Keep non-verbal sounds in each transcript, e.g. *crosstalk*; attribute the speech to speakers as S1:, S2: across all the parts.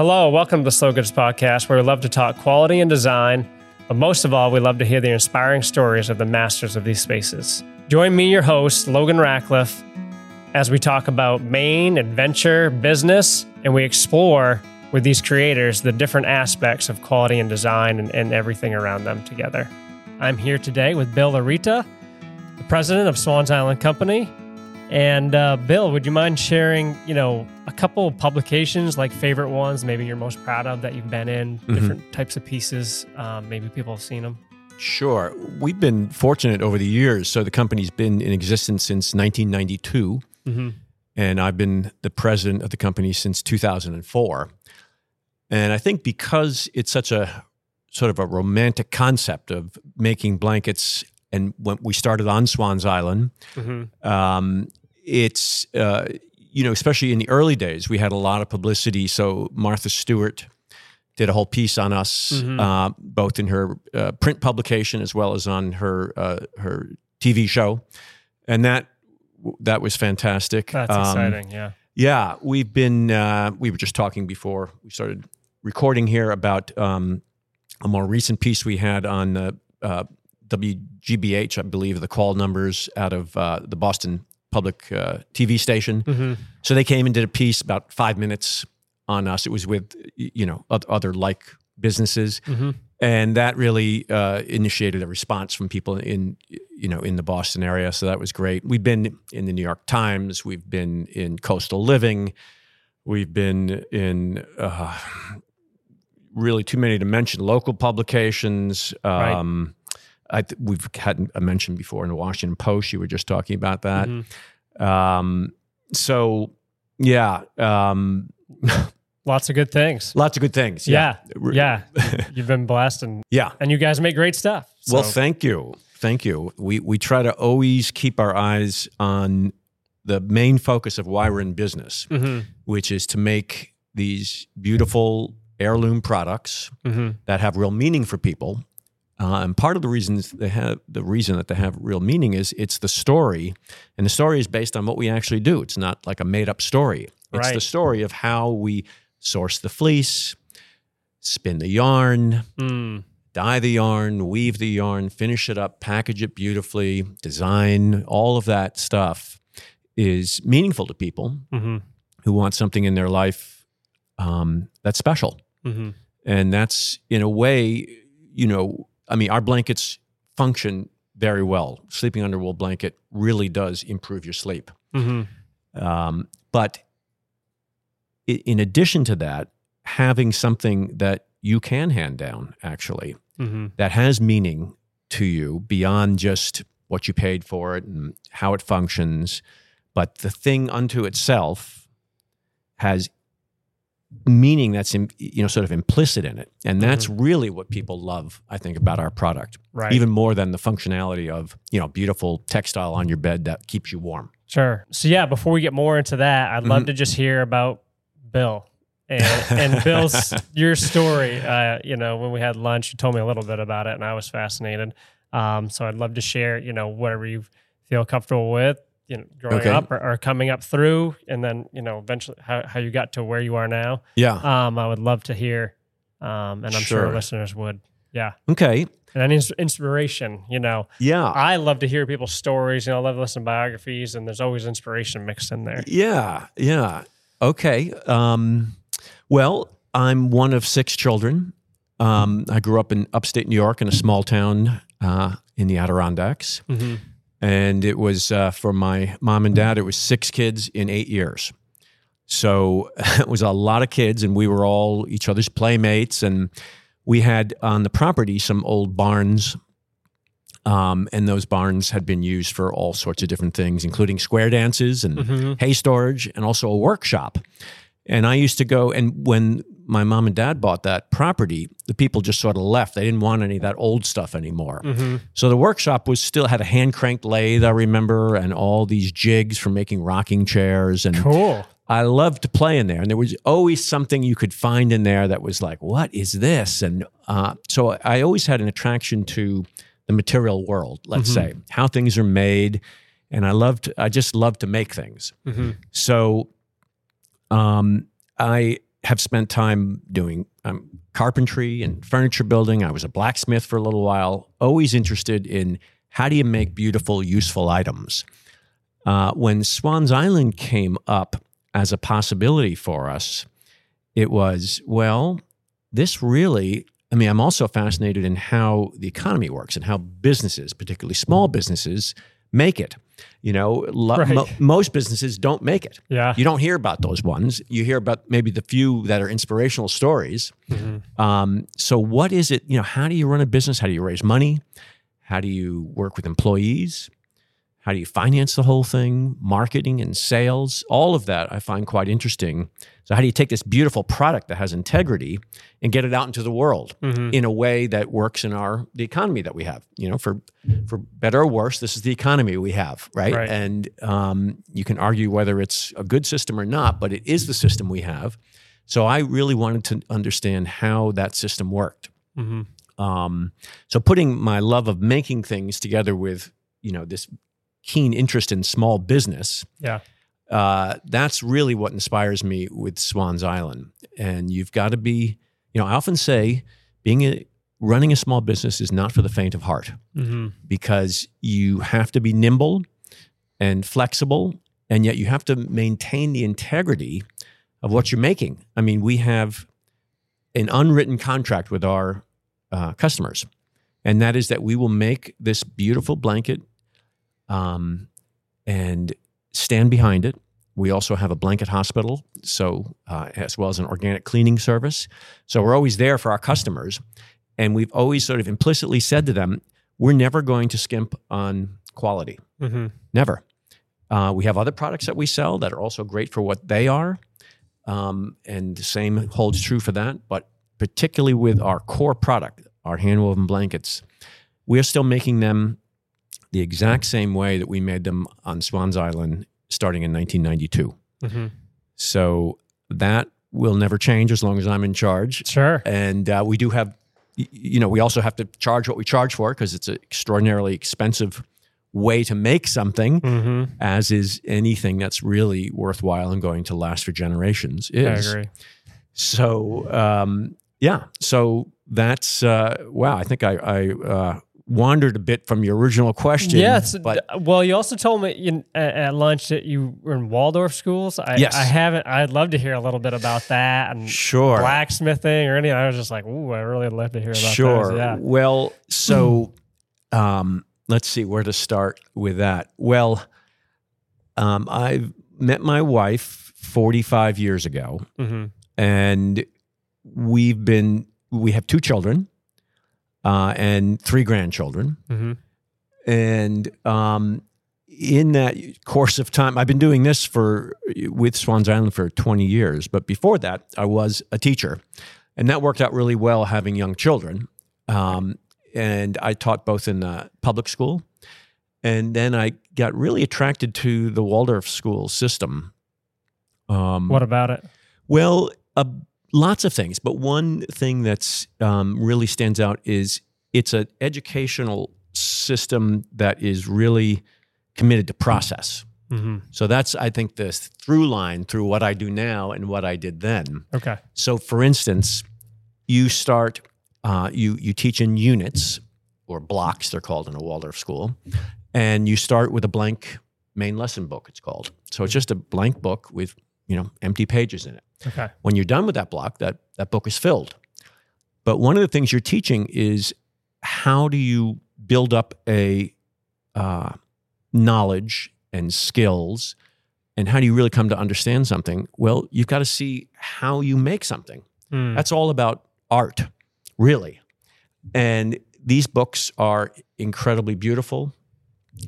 S1: Hello, welcome to the Slow Goods Podcast, where we love to talk quality and design, but most of all, we love to hear the inspiring stories of the masters of these spaces. Join me, your host, Logan Ratcliffe, as we talk about Maine, adventure, business, and we explore with these creators the different aspects of quality and design and, and everything around them together. I'm here today with Bill Laurita, the president of Swans Island Company. And uh, Bill, would you mind sharing, you know, a couple of publications, like favorite ones, maybe you're most proud of that you've been in, different types of pieces, um, maybe people have seen them.
S2: Sure. We've been fortunate over the years. So the company's been in existence since 1992,
S1: Mm-hmm.
S2: and I've been the president of the company since 2004. And I think because it's such a sort of a romantic concept of making blankets, and when we started on Swans Island,
S1: Mm-hmm.
S2: um, it's uh, you know especially in the early days we had a lot of publicity. So Martha Stewart did a whole piece on us,
S1: Mhm.
S2: uh, both in her uh, print publication as well as on her uh, her TV show, and that that was fantastic.
S1: That's
S2: Um,
S1: exciting. Yeah.
S2: yeah, we've been. Uh, we were just talking before we started recording here about um, a more recent piece we had on uh, uh, WGBH, I believe, the call numbers out of uh, the Boston Public uh, TV station.
S1: Mm-hmm.
S2: So they came and did a piece about five minutes on us. It was with you know other like businesses,
S1: Mm-hmm.
S2: and that really uh, initiated a response from people in you know in the Boston area. So that was great. We've been in the New York Times. We've been in Coastal Living. We've been in uh, really too many to mention. Local publications.
S1: Right.
S2: I th- we've had a mention before in the Washington Post. You were just talking about that.
S1: Mhm.
S2: Um, so yeah, um, *laughs*
S1: Lots of good things.
S2: lots of good things.
S1: Yeah. Yeah. *laughs* You've been blessed and,
S2: yeah.
S1: and you guys make great stuff.
S2: Well, thank you. Thank you. We we try to always keep our eyes on the main focus of why we're in business,
S1: Mhm.
S2: which is to make these beautiful heirloom products
S1: Mhm.
S2: that have real meaning for people. Uh, and part of the reasons they have the reason that they have real meaning is it's the story, and the story is based on what we actually do. It's not like a made up story. It's
S1: Right.
S2: the story of how we source the fleece, spin the yarn,
S1: Mm.
S2: dye the yarn, weave the yarn, finish it up, package it beautifully, design, all of that stuff is meaningful to people
S1: Mhm.
S2: who want something in their life um, that's special.
S1: Mhm.
S2: And that's, in a way, you know, I mean, our blankets function very well. Sleeping under a wool blanket really does improve your sleep.
S1: Mhm.
S2: Um, but in addition to that, having something that you can hand down, actually,
S1: Mhm.
S2: that has meaning to you beyond just what you paid for it and how it functions, but the thing unto itself has meaning that's in, you know sort of implicit in it and that's really what people love i think about our product
S1: Right.
S2: even more than the functionality of you know beautiful textile on your bed that keeps you warm
S1: Sure. So yeah, before we get more into that, I'd love
S2: Mhm.
S1: to just hear about Bill and, and *laughs* Bill's your story. Uh, you know, when we had lunch, you told me a little bit about it, and I was fascinated. Um, so I'd love to share, you know, whatever you feel comfortable with, you know, growing
S2: Okay.
S1: up or, or coming up through, and then you know, eventually how, how you got to where you are now.
S2: yeah
S1: Um, I would love to hear, um, and I'm sure,
S2: Sure.
S1: listeners would. Yeah,
S2: okay
S1: and any inspiration, you know.
S2: yeah
S1: I love to hear people's stories. You know, I love to listen to biographies, and there's always inspiration mixed in there.
S2: Yeah, yeah. Okay. Um, well, I'm one of six children. Um, I grew up in upstate New York in a small town uh, in the Adirondacks.
S1: Mm-hmm.
S2: And it was uh, for my mom and dad, it was six kids in eight years. So *laughs* it was a lot of kids, and we were all each other's playmates. And we had on the property some old barns. Um, and those barns had been used for all sorts of different things, including square dances and
S1: Mm-hmm.
S2: hay storage and also a workshop. And I used to go, and when my mom and dad bought that property, the people just sort of left. They didn't want any of that old stuff anymore.
S1: Mm-hmm.
S2: So the workshop was still had a hand cranked lathe, I remember, and all these jigs for making rocking chairs. And
S1: Cool.
S2: I loved to play in there. And there was always something you could find in there that was like, what is this? And uh, so I always had an attraction to the material world, let's
S1: Mhm.
S2: say, how things are made. And I loved, I just loved to make things.
S1: Mm-hmm.
S2: So um, I have spent time doing um, carpentry and furniture building. I was a blacksmith for a little while, always interested in how do you make beautiful, useful items. Uh, when Swans Island came up as a possibility for us, it was, well, this really, I mean, I'm also fascinated in how the economy works and how businesses, particularly small businesses, make it. You know, lo-
S1: Right.
S2: mo- most businesses don't make it.
S1: Yeah.
S2: You don't hear about those ones. You hear about maybe the few that are inspirational stories.
S1: Mhm.
S2: Um, so, what is it? You know, how do you run a business? How do you raise money? How do you work with employees? How do you finance the whole thing? Marketing and sales, all of that I find quite interesting. So, how do you take this beautiful product that has integrity and get it out into the world
S1: Mhm.
S2: in a way that works in our the economy that we have? You know, for for better or worse, this is the economy we have, right?
S1: Right.
S2: And um, you can argue whether it's a good system or not, but it is the system we have. So, I really wanted to understand how that system worked.
S1: Mhm.
S2: Um, so putting my love of making things together with you know this keen interest in small business,
S1: Yeah.
S2: uh, that's really what inspires me with Swans Island. And you've got to be, you know, I often say, being a running a small business is not for the faint of heart
S1: hmm
S2: because you have to be nimble and flexible, and yet you have to maintain the integrity of what you're making. I mean, we have an unwritten contract with our uh, customers, and that is that we will make this beautiful blanket um, and stand behind it. We also have a blanket hospital, so uh, as well as an organic cleaning service. So we're always there for our customers, and we've always sort of implicitly said to them, we're never going to skimp on quality.
S1: hmm
S2: Never. Uh, we have other products that we sell that are also great for what they are. Um, and the same holds true for that. But particularly with our core product, our handwoven blankets, we are still making them the exact same way that we made them on Swans Island starting in 1992.
S1: hmm
S2: So that will never change as long as I'm in charge
S1: Sure.
S2: and uh, we do have you know we also have to charge what we charge for because it's an extraordinarily expensive way to make something
S1: hmm
S2: as is anything that's really worthwhile and going to last for generations
S1: I
S2: is
S1: agree.
S2: so um, yeah so that's uh, wow i think i, I uh, wandered a bit from your original question
S1: Yes.
S2: but
S1: well, you also told me in, at, lunch that you were in Waldorf schools. I,
S2: Yes.
S1: I haven't. I'd love to hear a little bit about that and
S2: sure
S1: blacksmithing or anything. I was just like, ooh, I really love to hear about that.
S2: sure
S1: those. Yeah.
S2: well *clears throat* so um, let's see where to start with that well um, i met my wife 45 years ago
S1: hmm
S2: and we've been we have two children uh, and three grandchildren.
S1: Hmm
S2: and um, in that course of time i've been doing this for with swans island for 20 years but before that i was a teacher. And that worked out really well having young children. Um, and i taught both in the public school and then i got really attracted to the waldorf school system. Um,
S1: What about it?
S2: well, uh, lots of things, but one thing that's um, really stands out is it's an educational system that is really committed to process.
S1: hmm
S2: So that's, I think, the through line through what I do now and what I did then.
S1: Okay.
S2: So, for instance, you start, uh, you you teach in units or blocks, they're called in a Waldorf school, and you start with a blank main lesson book. It's called. So it's just a blank book with you know empty pages in it.
S1: Okay.
S2: When you're done with that block, that that book is filled. But one of the things you're teaching is how do you build up a uh, knowledge and skills, and how do you really come to understand something? Well, you've got to see how you make something.
S1: Mm.
S2: That's all about art, really. And these books are incredibly beautiful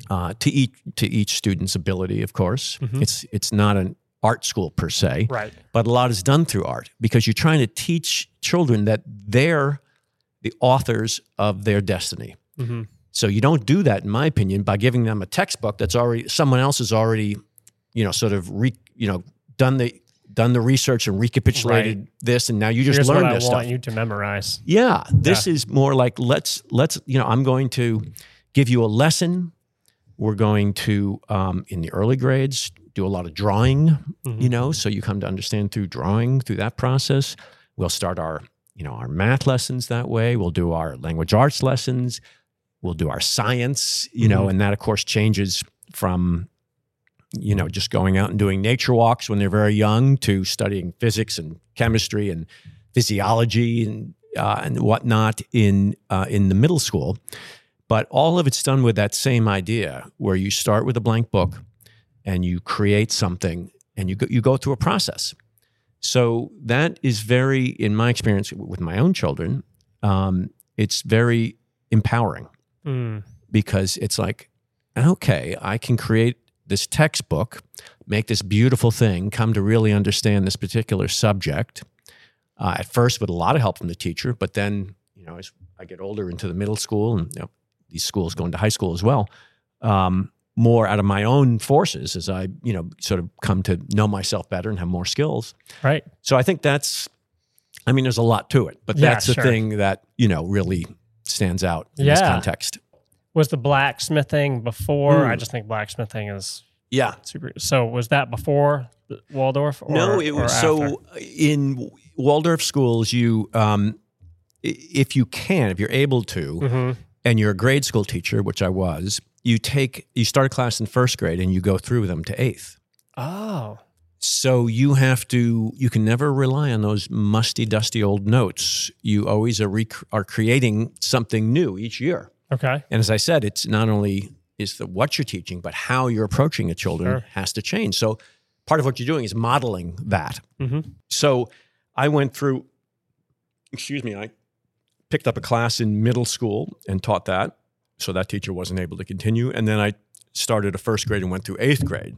S2: uh, to each to each student's ability. Of course,
S1: Mhm.
S2: it's it's not an art school per se,
S1: Right.
S2: but a lot is done through art because you're trying to teach children that they're the authors of their destiny.
S1: hmm
S2: So you don't do that, in my opinion, by giving them a textbook that's already someone else has already, you know, sort of re, you know, done the done the research and recapitulated this, and now you just
S1: Here's
S2: learn
S1: what I
S2: this
S1: want
S2: stuff.
S1: you to memorize.
S2: Yeah, this is more like let's let's you know I'm going to give you a lesson. We're going to um, in the early grades do a lot of drawing,
S1: Mhm.
S2: you know, so you come to understand through drawing through that process. We'll start our, you know, our math lessons that way. We'll do our language arts lessons. We'll do our science, you know,
S1: Mhm.
S2: and that of course changes from you know, just going out and doing nature walks when they're very young to studying physics and chemistry and physiology and uh, and whatnot in uh, in the middle school. But all of it's done with that same idea, where you start with a blank book and you create something, and you go, you go through a process. So that is very, in my experience with my own children, um, it's very empowering
S1: Mm.
S2: because it's like, okay, I can create this textbook, make this beautiful thing, come to really understand this particular subject. Uh, at first, with a lot of help from the teacher, but then, you know, as I get older into the middle school and you know, these schools go into high school as well, um, more out of my own forces as I, you know, sort of come to know myself better and have more skills.
S1: Right.
S2: So I think that's, I mean, there's a lot to it, but
S1: Yeah,
S2: that's the
S1: sure.
S2: thing that, you know, really stands out in this context.
S1: Was the blacksmithing before?
S2: Mm.
S1: I just think blacksmithing is
S2: Yeah.
S1: super. So was that before Waldorf? Or,
S2: no, it was so in Waldorf schools, you, um, if you can, if you're able to,
S1: Mhm.
S2: and you're a grade school teacher, which I was, you take, you start a class in first grade and you go through them to eighth.
S1: Oh,
S2: So you have to, you can never rely on those musty, dusty old notes. You always are, rec- are creating something new each year.
S1: okay.
S2: And as I said, it's not only is the what you're teaching, but how you're approaching the children
S1: Sure.
S2: has to change. So part of what you're doing is modeling that.
S1: Mhm.
S2: So I went through, excuse me, I picked up a class in middle school and taught that. So that teacher wasn't able to continue. And then I started a first grade and went through eighth grade.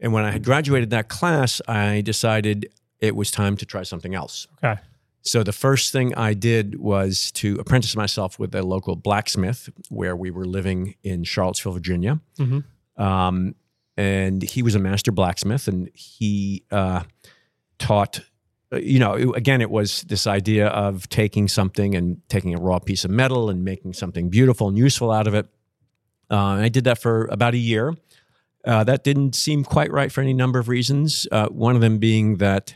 S2: And when I had graduated that class, I decided it was time to try something else.
S1: Okay.
S2: So the first thing I did was to apprentice myself with a local blacksmith where we were living in Charlottesville, Virginia.
S1: Mhm.
S2: Um, and he was a master blacksmith, and he uh, taught. Uh, You know, again, it was this idea of taking something and taking a raw piece of metal and making something beautiful and useful out of it. Uh, and I did that for about a year. Uh, that didn't seem quite right for any number of reasons. Uh, one of them being that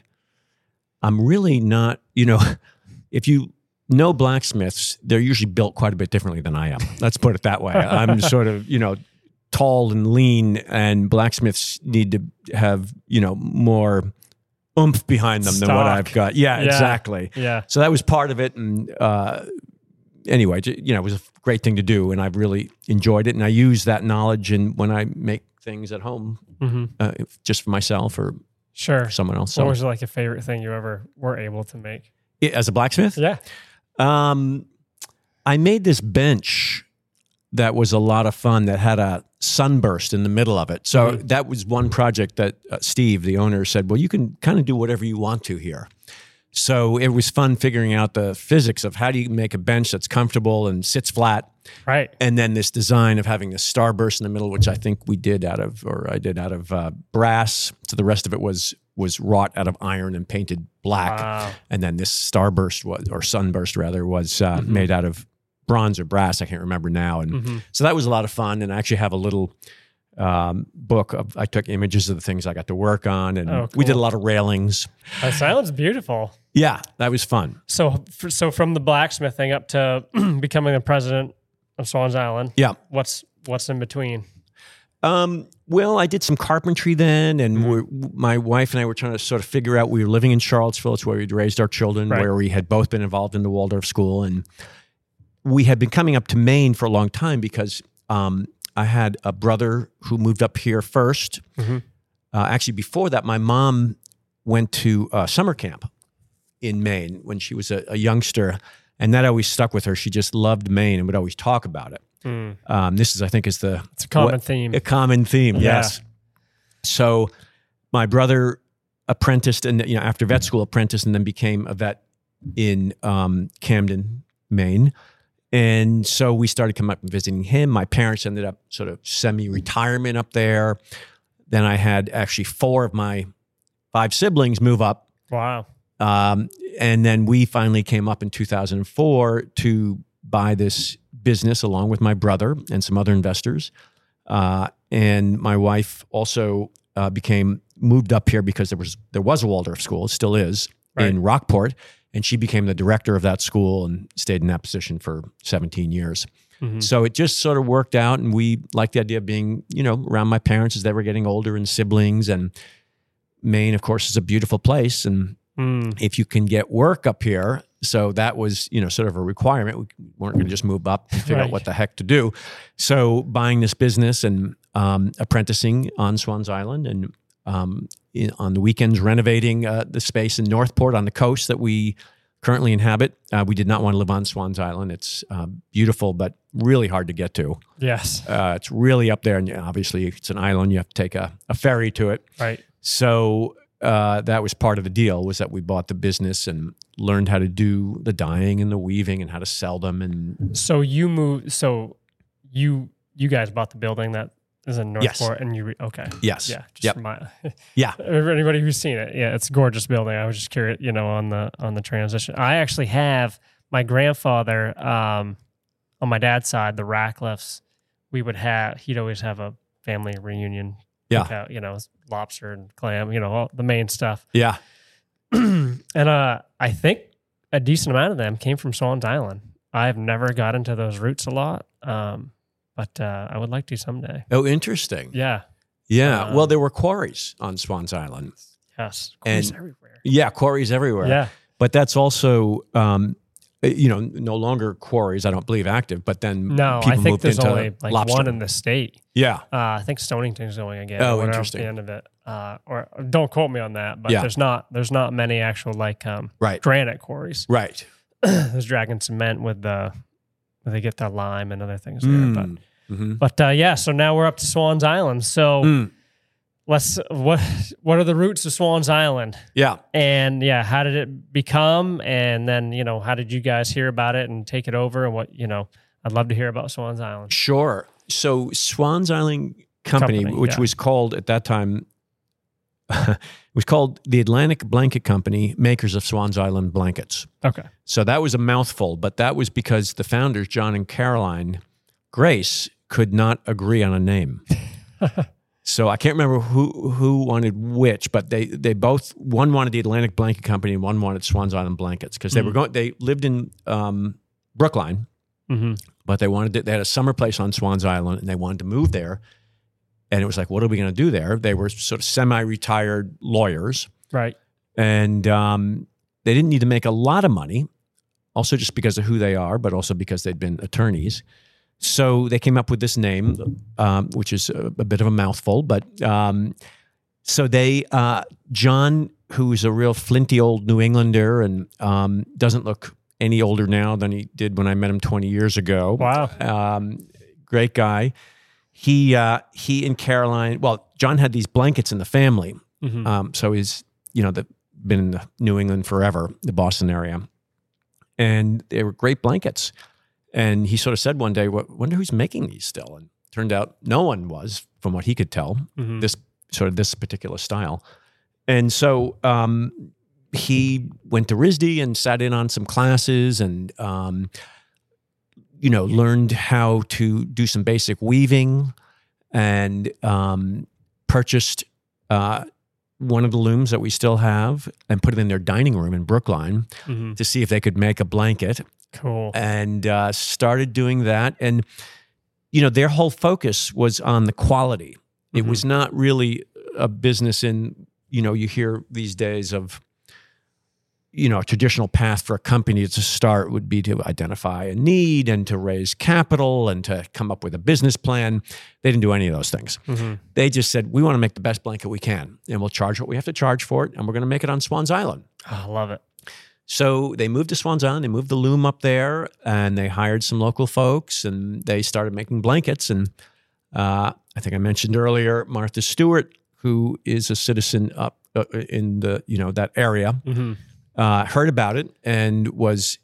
S2: I'm really not, you know, *laughs* if you know blacksmiths, they're usually built quite a bit differently than I am. Let's put it that way. *laughs* I'm sort of, you know, tall and lean, and blacksmiths need to have, you know, more oomph behind them than what I've got. Yeah,
S1: Yeah.
S2: exactly.
S1: Yeah.
S2: So that was part of it. And uh, anyway, you know, it was a great thing to do, and I've really enjoyed it. And I use that knowledge and when I make things at home,
S1: hmm
S2: uh, just for myself or
S1: Sure.
S2: someone else.
S1: What was like a favorite thing you ever were able to make?
S2: as a blacksmith,
S1: Yeah.
S2: Um, I made this bench that was a lot of fun that had a sunburst in the middle of it. So
S1: Mhm.
S2: that was one project that uh, Steve, the owner, said, "Well, you can kind of do whatever you want to here." So it was fun figuring out the physics of how do you make a bench that's comfortable and sits flat,
S1: Right.
S2: and then this design of having this starburst in the middle, which I think we did out of, or I did out of uh, brass. So the rest of it was was wrought out of iron and painted black
S1: Wow.
S2: and then this starburst was or sunburst rather was uh,
S1: Mhm.
S2: made out of bronze or brass i can't remember now and
S1: Mhm.
S2: so that was a lot of fun and i actually have a little um, book of i took images of the things i got to work on and
S1: Oh,
S2: we did a lot of railings
S1: That sounds beautiful.
S2: yeah that was fun
S1: So, f- so from the blacksmithing up to *clears throat* becoming the president of Swans Island.
S2: Yeah.
S1: What's what's in between?
S2: um, well i did some carpentry then and
S1: Mhm.
S2: we're, my wife and i were trying to sort of figure out we were living in charlottesville it's where we'd raised our children
S1: Right.
S2: where we had both been involved in the waldorf school and we had been coming up to maine for a long time because um, i had a brother who moved up here 1st
S1: Mhm.
S2: Uh, actually, before that, my mom went to uh, summer camp in Maine when she was a, a youngster, and that always stuck with her. She just loved Maine and would always talk about it.
S1: Mm.
S2: Um, this is, I think, is the
S1: It's a common
S2: What-
S1: theme.
S2: a common theme.
S1: Yeah.
S2: Yes. So, my brother apprenticed, and you know, after vet school, apprenticed, and then became a vet in um, Camden, Maine. And so we started coming up and visiting him. My parents ended up sort of semi-retirement up there. Then I had actually four of my five siblings move up.
S1: wow.
S2: Um, and then we finally came up in 2004 to buy this business along with my brother and some other investors. Uh, and my wife also uh, became moved up here because there was there was a Waldorf school, still is in Rockport, and she became the director of that school and stayed in that position for 17 years.
S1: Mhm.
S2: So it just sort of worked out, and we liked the idea of being, you know, around my parents as they were getting older and siblings. And Maine, of course, is a beautiful place, and
S1: Mm.
S2: if you can get work up here, so that was, you know, sort of a requirement. We weren't going to just move up and figure
S1: Right.
S2: out what the heck to do. So buying this business and um, apprenticing on Swans Island, and um, in, on the weekends renovating uh, the space in Northport on the coast that we currently inhabit. Uh, we did not want to live on Swans Island. It's uh, beautiful, but really hard to get to.
S1: Yes.
S2: Uh, it's really up there, and obviously it's an island. You have to take a, a ferry to it.
S1: Right.
S2: So uh, that was part of the deal was that we bought the business and learned how to do the dyeing and the weaving and how to sell them. And
S1: So you moved. So you you guys bought the building that is in
S2: Yes.
S1: Northport, and you re- okay.
S2: yes,
S1: Yeah. Just
S2: Yep.
S1: my, *laughs*
S2: Yeah.
S1: Anybody who's seen it, yeah, it's a gorgeous building. I was just curious, you know, on the on the transition. I actually have my grandfather um, on my dad's side, the Ratcliffes. We would have. He'd always have a family reunion.
S2: Yeah.
S1: you know, lobster and clam. You know, all the Maine stuff. *clears throat*
S2: yeah,
S1: and uh, I think a decent amount of them came from Swans Island. I've never got into those roots a lot, um, but uh, I would like to someday.
S2: Oh, interesting.
S1: Yeah.
S2: Yeah.
S1: Um,
S2: well, there were quarries on Swans Island.
S1: Yes.
S2: And-
S1: everywhere.
S2: Yeah, quarries everywhere.
S1: Yeah.
S2: But that's also, um, uh, you know, no longer quarries. I don't believe active. But then
S1: No,
S2: people
S1: I think
S2: moved
S1: there's
S2: into
S1: only like
S2: lobster.
S1: one in the state.
S2: yeah,
S1: Uh, I think Stonington's going again.
S2: Oh, interesting.
S1: At the end of it, uh, or don't quote me on that, but
S2: Yeah.
S1: there's not there's not many actual like um,
S2: right,
S1: granite quarries.
S2: right. *clears throat*
S1: there's dragon cement with the they get the lime and other things there. But
S2: Mm. Mhm.
S1: but uh, yeah, so now we're up to Swans Island. So
S2: Mm.
S1: let's what what are the roots of Swans Island?
S2: Yeah.
S1: And yeah, how did it become? And then you know, how did you guys hear about it and take it over? And what you know, I'd love to hear about Swans Island.
S2: Sure. So Swans Island Company,
S1: Company,
S2: which
S1: yeah.
S2: was called at that time, it *laughs* was called the Atlantic Blanket Company, makers of Swans Island blankets.
S1: Okay.
S2: So that was a mouthful, but that was because the founders, John and Caroline Grace, could not agree on a name. *laughs* so I can't remember who who wanted which, but they they both one wanted the Atlantic Blanket Company and one wanted Swans Island blankets because they were going. They lived in um, Brookline,
S1: hmm
S2: but they wanted to, they had a summer place on Swans Island and they wanted to move there. And it was like, what are we going to do there? They were sort of semi-retired lawyers,
S1: Right.
S2: and um, they didn't need to make a lot of money, also just because of who they are, but also because they'd been attorneys. So they came up with this name, um, which is a, a bit of a mouthful. But um, so they, uh, John, who's a real flinty old New Englander and um, doesn't look any older now than he did when I met him 20 years ago
S1: Wow.
S2: um, great guy. He uh, he and Caroline. Well, John had these blankets in the family,
S1: hmm
S2: um, so he's you know the, been in the New England forever, the Boston area, and they were great blankets. And he sort of said one day, "What wonder who's making these still?" And turned out no one was, from what he could tell,
S1: hmm
S2: this sort of this particular style. And so um, he went to RISD and sat in on some classes and, um, you know, learned how to do some basic weaving and um, purchased uh, one of the looms that we still have and put it in their dining room in Brookline
S1: hmm
S2: to see if they could make a blanket
S1: Cool.
S2: and uh, started doing that. And you know, their whole focus was on the quality. It
S1: Mhm.
S2: was not really a business in you know you hear these days of you know a traditional path for a company to start would be to identify a need and to raise capital and to come up with a business plan they didn't do any of those things
S1: hmm
S2: they just said we want to make the best blanket we can and we'll charge what we have to charge for it and we're going to make it on swans island
S1: Oh, I love it.
S2: so they moved to Swans Island. They moved the loom up there, and they hired some local folks, and they started making blankets. And uh, I think I mentioned earlier Martha Stewart, who is a citizen up uh, in the you know that area,
S1: hmm
S2: uh, heard about it and was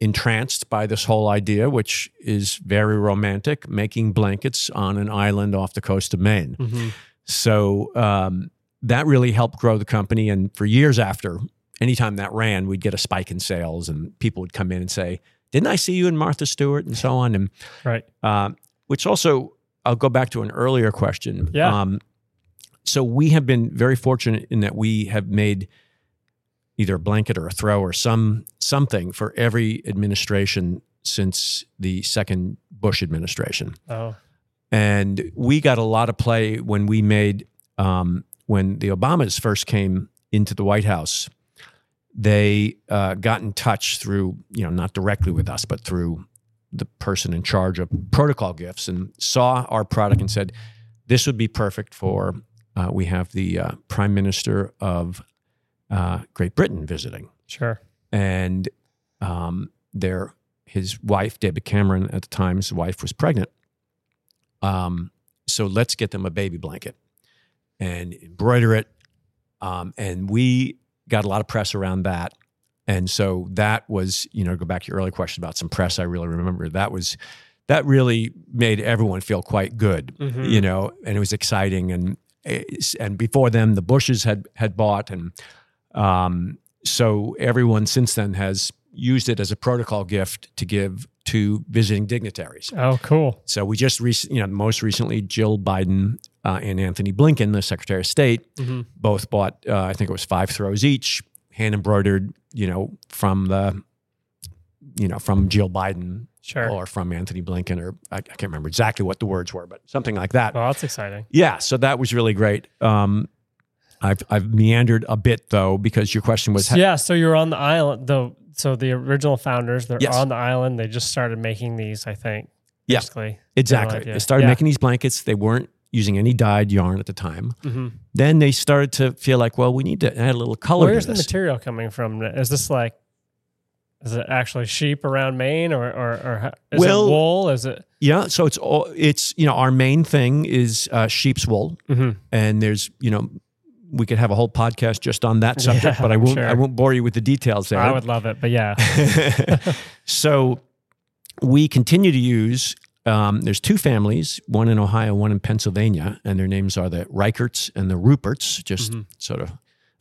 S2: entranced by this whole idea, which is very romantic, making blankets on an island off the coast of Maine.
S1: hmm
S2: So um, that really helped grow the company. And for years after, anytime that ran, we'd get a spike in sales, and people would come in and say, "Didn't I see you in Martha Stewart?" and so on. And
S1: Right.
S2: um, which also, I'll go back to an earlier question.
S1: Yeah.
S2: Um, so we have been very fortunate in that we have made either a blanket or a throw or some something for every administration since the second Bush administration.
S1: Oh,
S2: And we got a lot of play when we made um, when the Obamas first came into the White House. They uh, got in touch through, you know, not directly with us, but through the person in charge of protocol gifts, and saw our product and said, "This would be perfect for." Uh, we have the uh, Prime Minister of uh, Great Britain visiting,
S1: sure.
S2: and um, their his wife, David Cameron, at the time, his wife was pregnant. Um, so let's get them a baby blanket and embroider it. Um, and we got a lot of press around that. And so that was, you know, go back to your earlier question about some press. I really remember that was that really made everyone feel quite good,
S1: Mhm.
S2: you know, and it was exciting. And and before them, the Bushes had had bought, and um, so everyone since then has used it as a protocol gift to give to visiting dignitaries.
S1: Oh, cool.
S2: So we just recently, you know, most recently, Jill Biden uh, and Antony Blinken, the Secretary of State,
S1: Mhm.
S2: both bought, uh, I think it was five throws each, hand embroidered, you know, from the, you know, from Jill Biden
S1: Sure.
S2: or from Antony Blinken, or I, I can't remember exactly what the words were, but something like that.
S1: Well, that's exciting.
S2: Yeah, so that was really great. Um, I've I've meandered a bit though because your question was
S1: yeah. So you're on the island, though. So the original founders, they're
S2: Yes.
S1: on the island. They just started making these, I think.
S2: Yeah.
S1: Basically.
S2: exactly. They started
S1: Yeah.
S2: making these blankets. They weren't using any dyed yarn at the time.
S1: hmm
S2: Then they started to feel like, well, we need to add a little color
S1: Where's the material coming from? Is this like, is it actually sheep around Maine or, or, or is
S2: Well-
S1: it wool? Is it?
S2: Yeah, so it's all it's you know our main thing is uh, sheep's wool,
S1: Mhm.
S2: and there's you know we could have a whole podcast just on that subject,
S1: Yeah,
S2: but I won't
S1: sure.
S2: I won't bore you with the details there.
S1: I would love it, but yeah. *laughs* *laughs*
S2: so we continue to use. Um, there's two families, one in Ohio, one in Pennsylvania, and their names are the Reicherts and the Ruperts. Just
S1: Mhm.
S2: sort of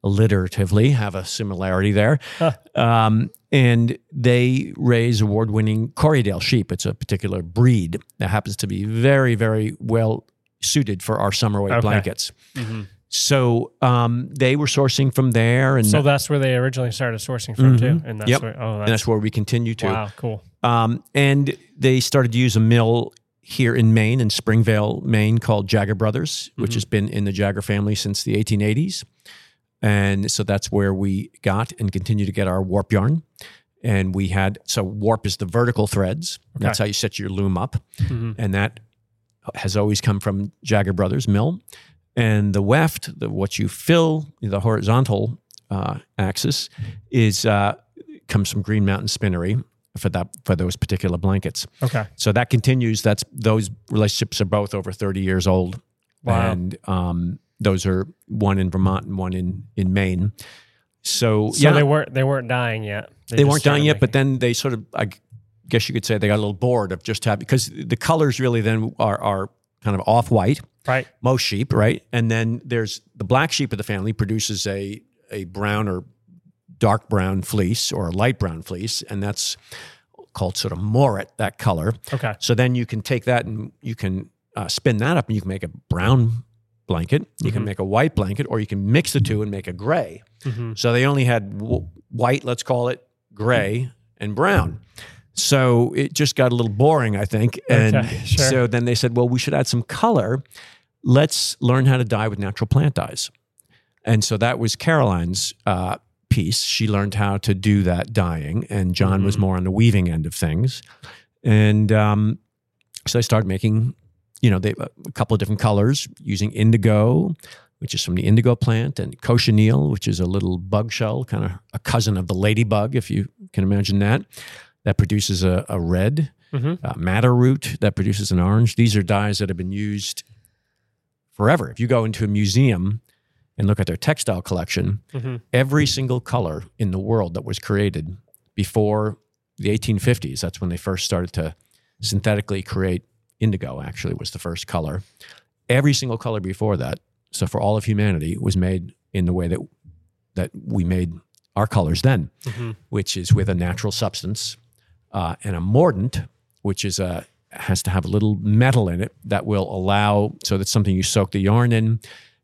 S2: alliteratively have a similarity there.
S1: Huh.
S2: Um, and they raise award-winning Corriedale sheep. It's a particular breed that happens to be very, very well suited for our summer weight
S1: Okay.
S2: blankets.
S1: Mhm.
S2: So um, they were sourcing from there, and,
S1: So that's where they originally started sourcing from too,
S2: Mhm.
S1: and that's
S2: Yep.
S1: where, oh,
S2: and
S1: that's,
S2: that's where we continue to.
S1: wow, cool.
S2: Um, and they started to use a mill here in Maine, in Springvale, Maine, called Jagger Brothers, which
S1: Mhm.
S2: has been in the Jagger family since the 1880s. And so that's where we got and continue to get our warp yarn. And we had, so warp is the vertical threads. That's how you set your loom up.
S1: Mhm.
S2: And that has always come from Jagger Brothers Mill. And the weft, the, what you fill, the horizontal uh, axis, is uh, comes from Green Mountain Spinnery for that for those particular blankets.
S1: Okay.
S2: So that continues. That's those relationships are both over thirty years old,
S1: Wow.
S2: and um, those are one in Vermont and one in in Maine. So,
S1: So
S2: yeah,
S1: they weren't they weren't dying yet.
S2: they
S1: just
S2: weren't
S1: dying
S2: yet, but then they sort of, I guess you could say, they got a little bored of just having because the colors really then are are kind of off white.
S1: Right.
S2: Most sheep, right? And then there's the black sheep of the family produces a a brown or dark brown fleece or a light brown fleece, and that's called sort of moorit, that color.
S1: Okay.
S2: So then you can take that and you can uh, spin that up and you can make a brown blanket, you can
S1: Mhm.
S2: make a white blanket, or you can mix the two and make a gray.
S1: hmm
S2: So they only had w- white, let's call it gray, and brown. So it just got a little boring, I think. And
S1: Okay, sure.
S2: so then they said, well, we should add some color. Let's learn how to dye with natural plant dyes. And so that was Caroline's uh, piece. She learned how to do that dyeing, and John was
S1: Mhm.
S2: more on the weaving end of things. And um, so I started making, you know, they, a couple of different colors using indigo, which is from the indigo plant, and cochineal, which is a little bug shell, kind of a cousin of the ladybug, if you can imagine that. That produces a, a red.
S1: hmm
S2: Uh, madder root that produces an orange. These are dyes that have been used forever. If you go into a museum and look at their textile collection,
S1: hmm
S2: every single color in the world that was created before the 1850s, that's when they first started to synthetically create indigo, actually, was the first color. Every single color before that, so for all of humanity, was made in the way that, that we made our colors then,
S1: hmm
S2: which is with a natural substance, uh, and a mordant, which is a has to have a little metal in it that will allow so that's something you soak the yarn in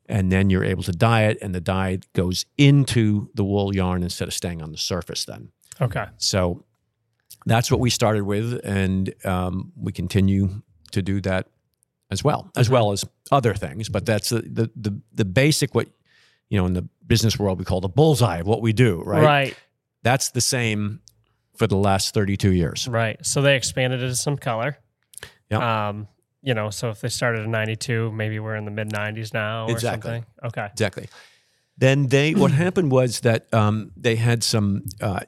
S2: and then you're able to dye it, and the dye goes into the wool yarn instead of staying on the surface. Then,
S1: Okay.
S2: so that's what we started with, and um, we continue to do that as well, as well as other things. But that's the, the the the basic what you know in the business world we call the bullseye of what we do. Right.
S1: Right.
S2: That's the same for the last 32 years.
S1: Right. So they expanded it to some color.
S2: Yeah.
S1: Um, you know, so if they started in 92, maybe we're in the mid 90s now or
S2: Exactly.
S1: something. Okay.
S2: Exactly. Then they, what *clears throat* happened was that um, they had some uh,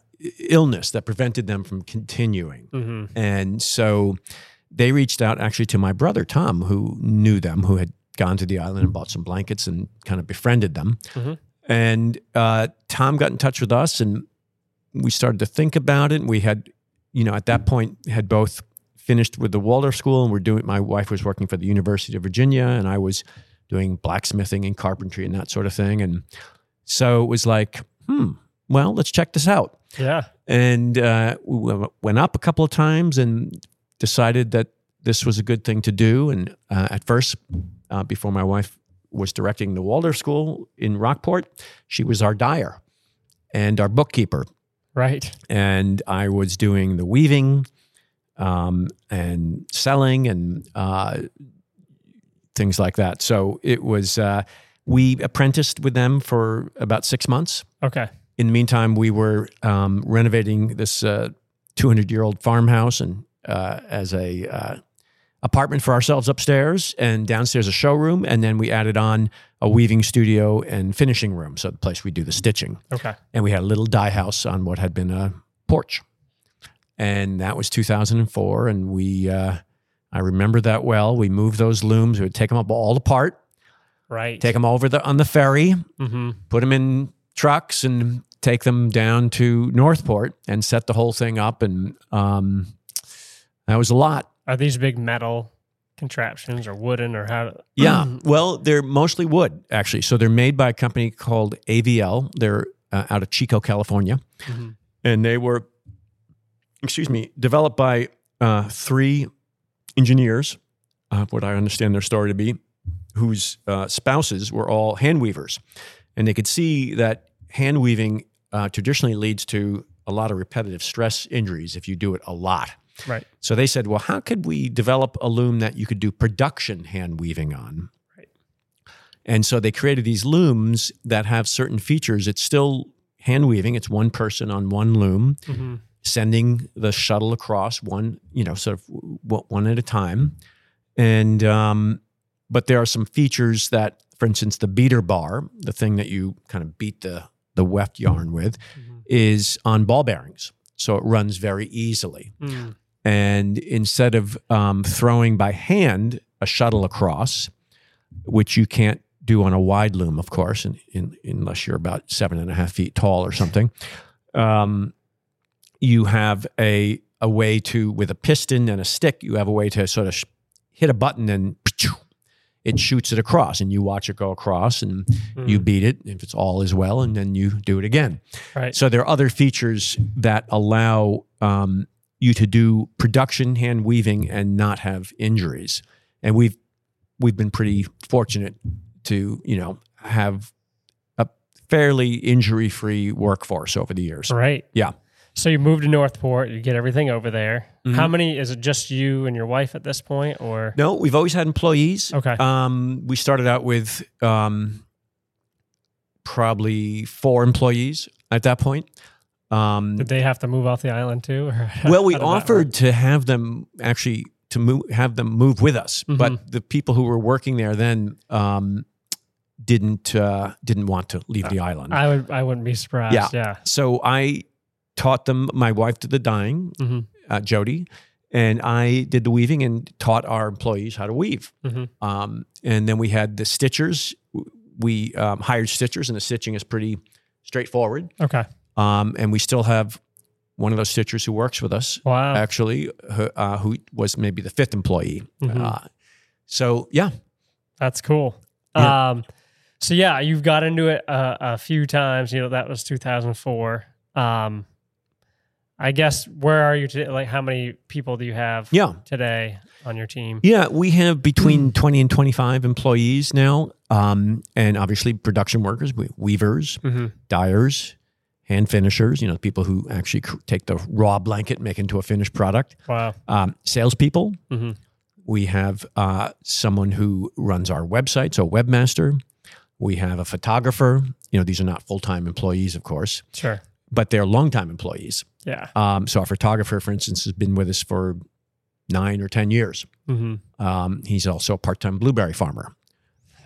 S2: illness that prevented them from continuing.
S1: hmm
S2: And so they reached out actually to my brother, Tom, who knew them, who had gone to the island and bought some blankets and kind of befriended them.
S1: Mhm.
S2: And uh, Tom got in touch with us and we started to think about it. And we had, you know, at that point had both finished with the Waldorf School and we're doing, my wife was working for the University of Virginia and I was doing blacksmithing and carpentry and that sort of thing. And so it was like, hmm, well, let's check this out
S1: Yeah.
S2: and uh, we went up a couple of times and decided that this was a good thing to do. And uh, at first, uh, before my wife was directing the Waldorf School in Rockport, she was our dyer and our bookkeeper,
S1: Right.
S2: and I was doing the weaving um, and selling and uh, things like that. So it was. Uh, we apprenticed with them for about six months
S1: Okay.
S2: in the meantime, we were um, renovating this 200 year old farmhouse and uh, as a uh, apartment for ourselves upstairs, and downstairs a showroom, and then we added on a weaving studio and finishing room, so the place we do the stitching,
S1: Okay.
S2: and we had a little dye house on what had been a porch, and that was 2004, and we. Uh, I remember that well. We moved those looms. We would take them up all apart,
S1: Right.
S2: take them over the on the ferry,
S1: hmm
S2: put them in trucks and take them down to Northport and set the whole thing up. And um, that was a lot.
S1: Are these big metal contraptions or wooden or how?
S2: Yeah. well, they're mostly wood, actually. So they're made by a company called AVL. They're uh, out of Chico, California.
S1: Mhm.
S2: And they were, excuse me, developed by uh, three engineers, uh, what I understand their story to be, whose uh, spouses were all hand weavers. And they could see that hand weaving uh, traditionally leads to a lot of repetitive stress injuries if you do it a lot.
S1: Right.
S2: So they said, well, how could we develop a loom that you could do production hand weaving on?
S1: Right.
S2: And so they created these looms that have certain features. It's still hand weaving, it's one person on one loom
S1: hmm
S2: sending the shuttle across one, you know, sort of one at a time. And, um, but there are some features that, for instance, the beater bar, the thing that you kind of beat the, the weft yarn with,
S1: Mhm.
S2: is on ball bearings. So it runs very easily.
S1: Mm.
S2: And instead of um, throwing by hand a shuttle across, which you can't do on a wide loom, of course, in, in, unless you're about seven and a half feet tall or something, um, you have a a way to with a piston and a stick. You have a way to sort of sh- hit a button and it shoots it across, and you watch it go across, and you
S1: Mm.
S2: beat it if it's all is well, and then you do it again.
S1: Right.
S2: So there are other features that allow um, you to do production hand weaving and not have injuries. And we've we've been pretty fortunate to you know have a fairly injury free workforce over the years.
S1: Right.
S2: Yeah.
S1: So you move to Northport, you get everything over there.
S2: Mhm.
S1: How many is it just you and your wife at this point or
S2: No, we've always had employees.
S1: Okay.
S2: Um, we started out with um, probably four employees at that point. Um,
S1: did they have to move off the island too? *laughs*
S2: Well, we
S1: how did that
S2: offered to have them actually to move, have them move with us,
S1: Mm-hmm.
S2: but the people who were working there then um, didn't uh, didn't want to leave the island.
S1: I would I wouldn't be surprised.
S2: Yeah.
S1: Yeah.
S2: so I taught them. My wife did the dyeing,
S1: Mhm.
S2: uh, Jody, and I did the weaving and taught our employees how to weave.
S1: Mhm.
S2: Um, and then we had the stitchers. We um, hired stitchers, and the stitching is pretty straightforward.
S1: Okay.
S2: Um, and we still have one of those stitchers who works with us
S1: Wow.
S2: actually, who, uh, who was maybe the fifth employee.
S1: Mhm.
S2: Uh, so yeah,
S1: That's cool.
S2: Yeah.
S1: Um, so yeah, you've got into it a, a few times. You know, that was 2004. Um, I guess where are you today? Like, how many people do you have
S2: Yeah.
S1: today on your team?
S2: Yeah, we have between 20 and 25 employees now. Um, and obviously production workers, weavers,
S1: Mm-hmm.
S2: dyers, hand finishers, you know, people who actually take the raw blanket, make into a finished product.
S1: Wow.
S2: Um, salespeople.
S1: Mhm.
S2: We have uh, someone who runs our website, so a webmaster. We have a photographer. You know, these are not full time employees, of course,
S1: Sure.
S2: but they're long-time employees.
S1: Yeah.
S2: Um, so our photographer, for instance, has been with us for nine or 10 years.
S1: Mm-hmm.
S2: Um, he's also a part-time blueberry farmer.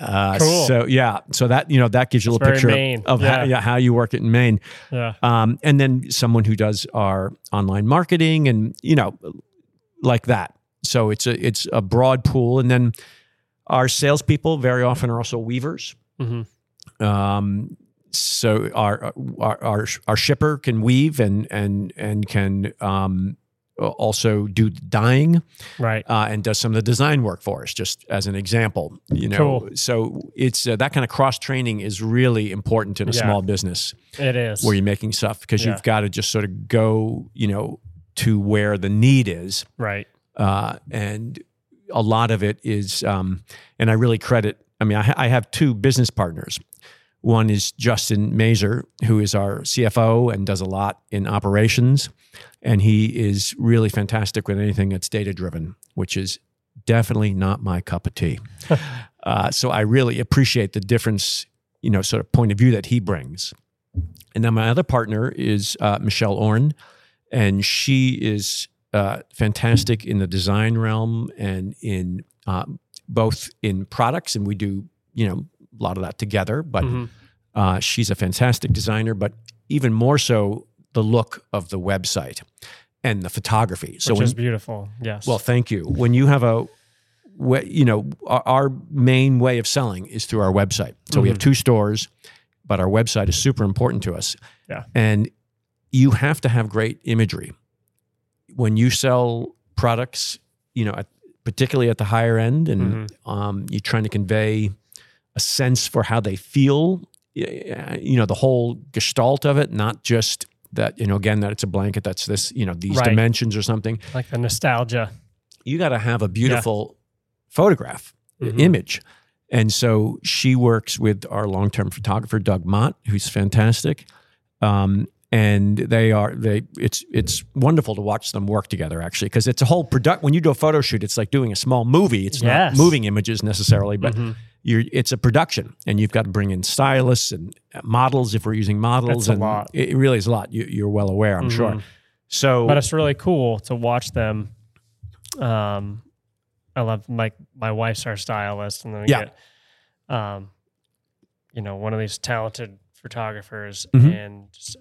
S2: Uh,
S1: Cool.
S2: So yeah, so that you know that gives you a little picture
S1: Maine.
S2: of
S1: Yeah.
S2: how, yeah, how you work it in Maine.
S1: Yeah.
S2: Um, and then someone who does our online marketing and you know like that. So it's a it's a broad pool, and then our salespeople very often are also weavers.
S1: Mm-hmm.
S2: Um, so our, our our our shipper can weave and and and can um, also do dyeing
S1: Right.
S2: uh, and does some of the design work for us, just as an example. You know,
S1: Cool.
S2: so it's uh, that kind of cross training is really important in a
S1: Yeah.
S2: small business
S1: It is.
S2: where you're making stuff because
S1: Yeah.
S2: you've got to just sort of go, you know, to where the need is,
S1: right.
S2: uh, and a lot of it is. Um, and I really credit. I mean, I, ha- I have two business partners. One is Justin Mazer, who is our CFO and does a lot in operations. And he is really fantastic with anything that's data driven, which is definitely not my cup of tea. *laughs* uh, so I really appreciate the difference, you know, sort of point of view that he brings. And then my other partner is uh, Michelle Orn, and she is uh, fantastic in the design realm and in uh, both in products, and we do, you know, a lot of that together. But
S1: Mhm.
S2: uh, she's a fantastic designer, but even more so, the look of the website and the photography. So
S1: Which
S2: when,
S1: is beautiful. Yes.
S2: well, thank you. When you have a, you know, our, main way of selling is through our website. So we have two stores, but our website is super important to us.
S1: Yeah.
S2: And you have to have great imagery. When you sell products, you know, at, particularly at the higher end, and um, you're trying to convey a sense for how they feel, you know, the whole gestalt of it, not just that, you know, again, that it's a blanket that's this, you know, these
S1: Right.
S2: dimensions or something
S1: like the nostalgia.
S2: you got to have a beautiful photograph i-
S1: Mhm.
S2: image and so she works with our long-term photographer doug mott who's fantastic um, and they are they it's it's wonderful to watch them work together actually because it's a whole product when you do a photo shoot it's like doing a small movie it's
S1: Yes.
S2: not moving images necessarily but
S1: Mhm.
S2: you're it's a production and you've got to bring in stylists and uh, models if we're using models
S1: That's a
S2: and
S1: lot.
S2: It, really is a lot you, you're well aware i'm sure
S1: Mhm.
S2: so
S1: But it's really cool to watch them. Um, I love like my wife's our stylist, and then we
S2: Yeah.
S1: get, um, you know, one of these talented photographers,
S2: Mhm.
S1: and just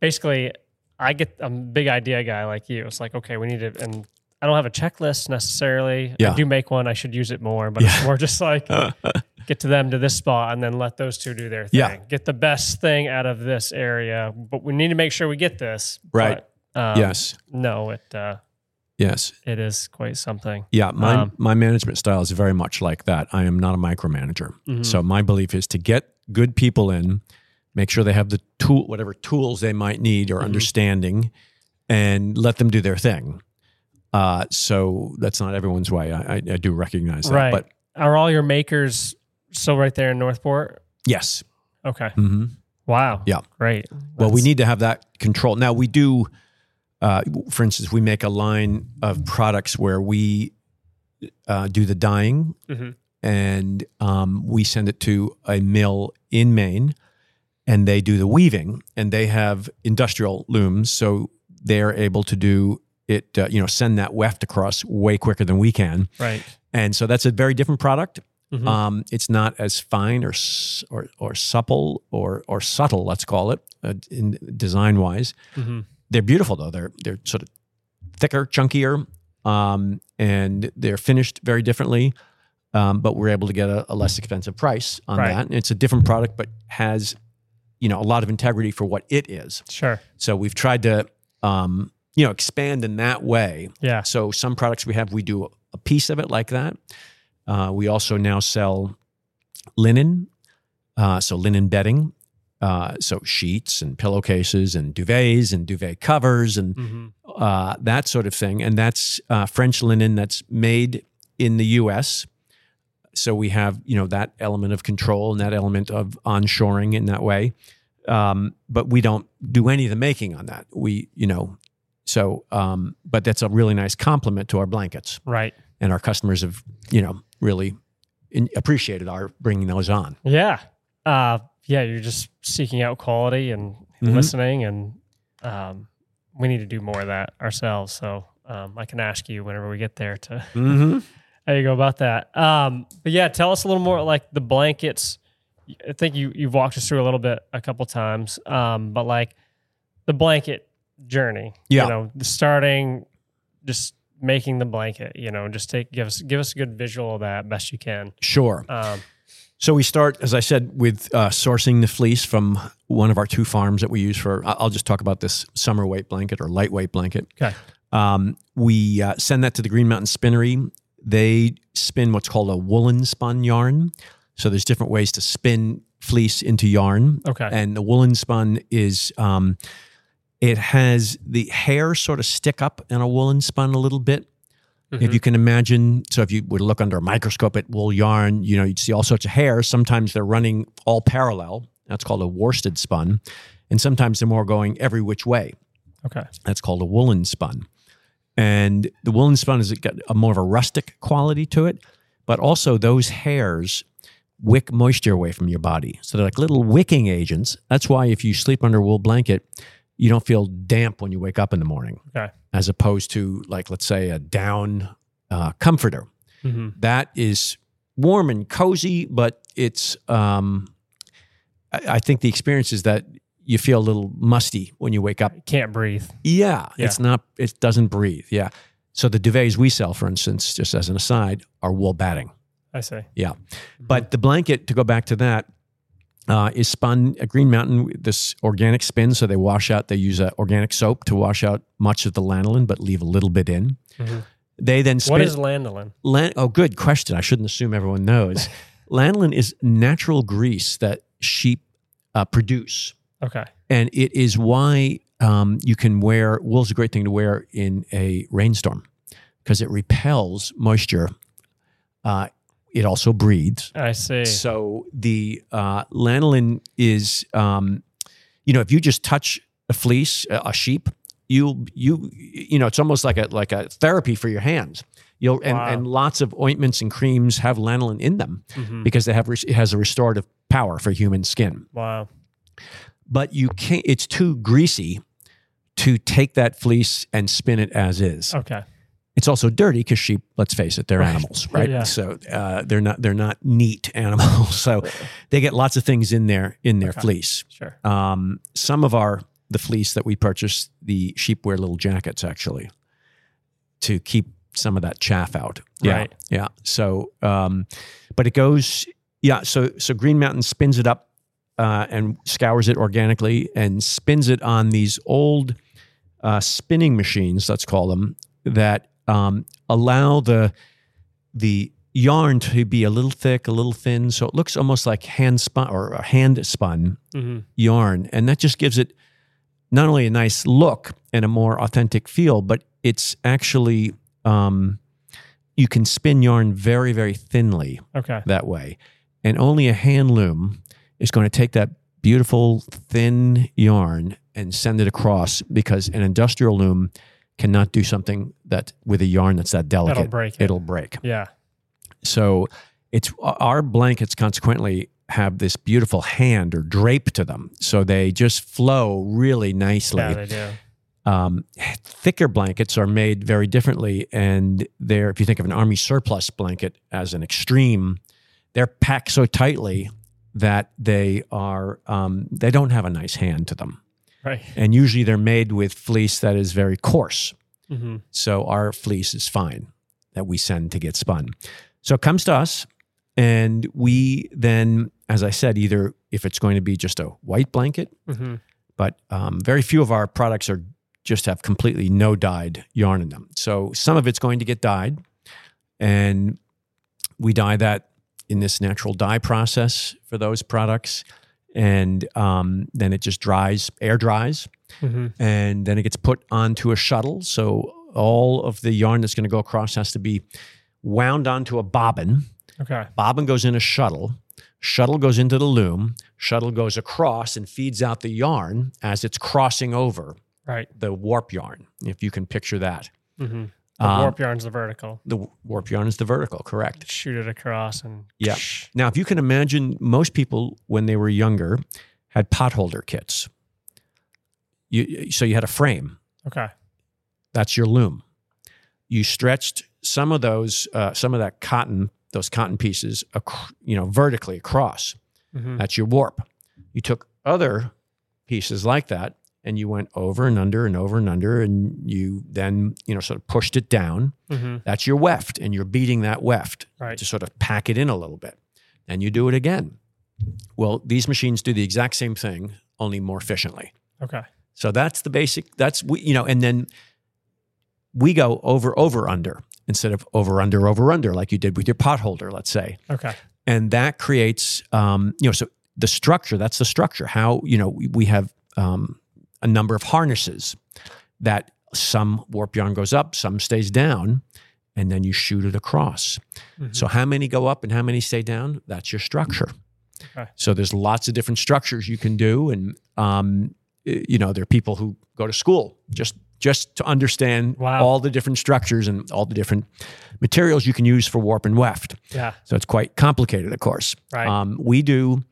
S1: basically, I get a big idea guy like you. It's like okay, we need to, and I don't have a checklist necessarily.
S2: Yeah.
S1: I do make one. I should use it more, but it's more just like *laughs* get to them to this spot and then let those two do their thing.
S2: Yeah.
S1: Get the best thing out of this area, but we need to make sure we get this.
S2: Right.
S1: But, um,
S2: yes
S1: No, it uh,
S2: yes
S1: it is quite something.
S2: Yeah, my
S1: Um,
S2: my management style is very much like that. I am not a micromanager.
S1: Mhm.
S2: So my belief is to get good people in, make sure they have the tool whatever tools they might need or
S1: Mhm.
S2: understanding and let them do their thing. Uh, so that's not everyone's way. I, I, I do recognize that.
S1: Right.
S2: But
S1: Are all your makers still right there in Northport?
S2: yes.
S1: Okay.
S2: hmm
S1: Wow.
S2: Yeah.
S1: Great.
S2: Well, we need to have that control. Now we do. Uh, for instance, we make a line of products where we uh, do the dyeing,
S1: Mhm.
S2: and um, we send it to a mill in Maine, and they do the weaving, and they have industrial looms, so they're able to do it. Uh, you know, send that weft across way quicker than we can,
S1: right.
S2: and so that's a very different product.
S1: Mhm.
S2: Um, it's not as fine or or or supple or or subtle, let's call it, uh, in design wise.
S1: Mhm.
S2: They're beautiful though. They're they're sort of thicker, chunkier, um, and they're finished very differently. Um, but we're able to get a, a less expensive price on
S1: Right.
S2: that. And it's a different product, but has you know a lot of integrity for what it is.
S1: Sure.
S2: So we've tried to um, you know expand in that way.
S1: Yeah.
S2: So some products we have, we do a piece of it like that. Uh, we also now sell linen, uh, so linen bedding, uh, so sheets and pillowcases and duvets and duvet covers and
S1: hmm
S2: uh, that sort of thing. And that's uh, French linen that's made in the U.S. So we have you know that element of control and that element of onshoring in that way. Um, but we don't do any of the making on that. We you know so um, but that's a really nice complement to our blankets,
S1: Right.
S2: and our customers have you know really in, appreciated our bringing those on.
S1: Yeah. Uh, yeah. You're just seeking out quality and
S2: Mhm.
S1: listening, and um, we need to do more of that ourselves. So um, I can ask you whenever we get there to
S2: Mm-hmm.
S1: How you go about that. Um, but yeah, tell us a little more like the blankets. I think you you've walked us through a little bit a couple times, um, but like the blanket journey.
S2: Yeah.
S1: You know, the starting, just making the blanket. You know, just take give us give us a good visual of that best you can.
S2: Sure.
S1: Um,
S2: So we start, as I said, with uh, sourcing the fleece from one of our two farms that we use for. I'll just talk about this summer weight blanket or lightweight blanket.
S1: okay.
S2: Um, we uh, send that to the Green Mountain Spinnery. They spin what's called a woolen spun yarn. So there's different ways to spin fleece into yarn,
S1: Okay.
S2: and the woolen spun is um, it has the hair sort of stick up in a woolen spun a little bit. If
S1: Mhm.
S2: you can imagine, so if you would look under a microscope at wool yarn, you know, you'd see all sorts of hairs. Sometimes they're running all parallel. That's called a worsted spun. And sometimes they're more going every which way.
S1: okay.
S2: That's called a woolen spun. And the woolen spun has got a more of a rustic quality to it, but also those hairs wick moisture away from your body. So they're like little wicking agents. That's why if you sleep under a wool blanket, you don't feel damp when you wake up in the morning,
S1: Okay.
S2: as opposed to like let's say a down uh, comforter.
S1: hmm
S2: That is warm and cozy, but it's um, I, I think the experience is that you feel a little musty when you wake up
S1: Can't breathe.
S2: yeah,
S1: Yeah.
S2: it's not. It doesn't breathe. Yeah. So the duvets we sell, for instance, just as an aside, are wool batting.
S1: I see.
S2: Yeah. But the blanket, to go back to that, uh, is spun at Green Mountain. This organic spin, so they wash out. They use uh, organic soap to wash out much of the lanolin, but leave a little bit in.
S1: Mhm.
S2: They then spin.
S1: What is lanolin?
S2: Lan- oh, good question. I shouldn't assume everyone knows. *laughs* lanolin is natural grease that sheep uh, produce
S1: Okay.
S2: and it is why um, you can wear wool's a great thing to wear in a rainstorm because it repels moisture. Uh, it also breathes.
S1: I see.
S2: So the uh, lanolin is, um, you know, if you just touch a fleece, a a sheep, you you you know, it's almost like a like a therapy for your hands. You'll and,
S1: Wow.
S2: and lots of ointments and creams have lanolin in them
S1: Mhm.
S2: because they have it has a restorative power for human skin
S1: Wow.
S2: But you can't it's too greasy to take that fleece and spin it as is
S1: Okay.
S2: it's also dirty because sheep let's face it they're
S1: Right.
S2: animals right
S1: Yeah.
S2: so uh, they're not they're not neat *laughs* animals so they get lots of things in there in their
S1: Okay.
S2: fleece
S1: Sure.
S2: um, some of our the fleece that we purchase the sheep wear little jackets actually to keep some of that chaff out yeah
S1: Right.
S2: yeah so um, but it goes yeah so so green mountain spins it up uh, and scours it organically and spins it on these old uh, spinning machines let's call them that um, allow the the yarn to be a little thick a little thin. So it looks almost like hand spun or hand spun
S1: hmm
S2: yarn. And that just gives it not only a nice look and a more authentic feel but it's actually um, you can spin yarn very very thinly
S1: Okay.
S2: that way. And only a hand loom is going to take that beautiful thin yarn and send it across because an industrial loom cannot do something that with a yarn that's that delicate
S1: That'll break it.
S2: it'll break
S1: Yeah.
S2: so it's our blankets consequently have this beautiful hand or drape to them. So they just flow really nicely.
S1: Yeah, they do.
S2: Um, thicker blankets are made very differently. And they're, if you think of an army surplus blanket as an extreme, they're packed so tightly that they are, um, they don't have a nice hand to them.
S1: Right.
S2: And usually they're made with fleece that is very coarse.
S1: hmm
S2: So our fleece is fine that we send to get spun. So it comes to us, and we then, as I said, either if it's going to be just a white blanket,
S1: hmm
S2: but um, very few of our products are just have completely no dyed yarn in them. So some of it's going to get dyed, and we dye that in this natural dye process for those products. and um, then it just dries, air dries,
S1: hmm
S2: and then it gets put onto a shuttle. So all of the yarn that's going to go across has to be wound onto a bobbin.
S1: Okay.
S2: Bobbin goes in a shuttle. Shuttle goes into the loom. Shuttle goes across and feeds out the yarn as it's crossing over
S1: Right.
S2: the warp yarn, if you can picture that.
S1: hmm The
S2: Um,
S1: warp yarn's the vertical.
S2: The warp yarn is the vertical, correct?
S1: Shoot it across and
S2: Yeah. Now, if you can imagine, most people when they were younger had potholder kits. You, so you had a frame.
S1: Okay.
S2: That's your loom. You stretched some of those, uh, some of that cotton, those cotton pieces, ac- you know, vertically across.
S1: hmm
S2: That's your warp. You took other pieces like that and you went over and under and over and under and you then, you know, sort of pushed it down.
S1: hmm
S2: That's your weft and you're beating that weft
S1: Right.
S2: to sort of pack it in a little bit. And you do it again. Well, these machines do the exact same thing, only more efficiently.
S1: Okay.
S2: So that's the basic, that's, we, you know, and then we go over, over, under instead of over, under, over, under, like you did with your potholder, let's say
S1: Okay.
S2: and that creates um, you know so the structure that's the structure how you know we, we have um, a number of harnesses that some warp yarn goes up some stays down and then you shoot it across
S1: Mhm.
S2: so how many go up and how many stay down that's your structure
S1: Okay.
S2: so there's lots of different structures you can do and um, you know there are people who go to school just just to understand
S1: Wow.
S2: all the different structures and all the different materials you can use for warp and weft
S1: Yeah.
S2: so it's quite complicated, of course.
S1: Right.
S2: Um, we do,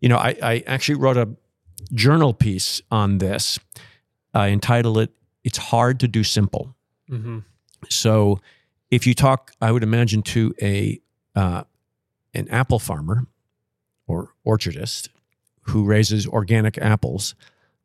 S2: you know, I, I actually wrote a journal piece on this. I entitle it, It's Hard to Do Simple.
S1: hmm
S2: So if you talk, I would imagine, to a uh, an apple farmer or orchardist who raises organic apples,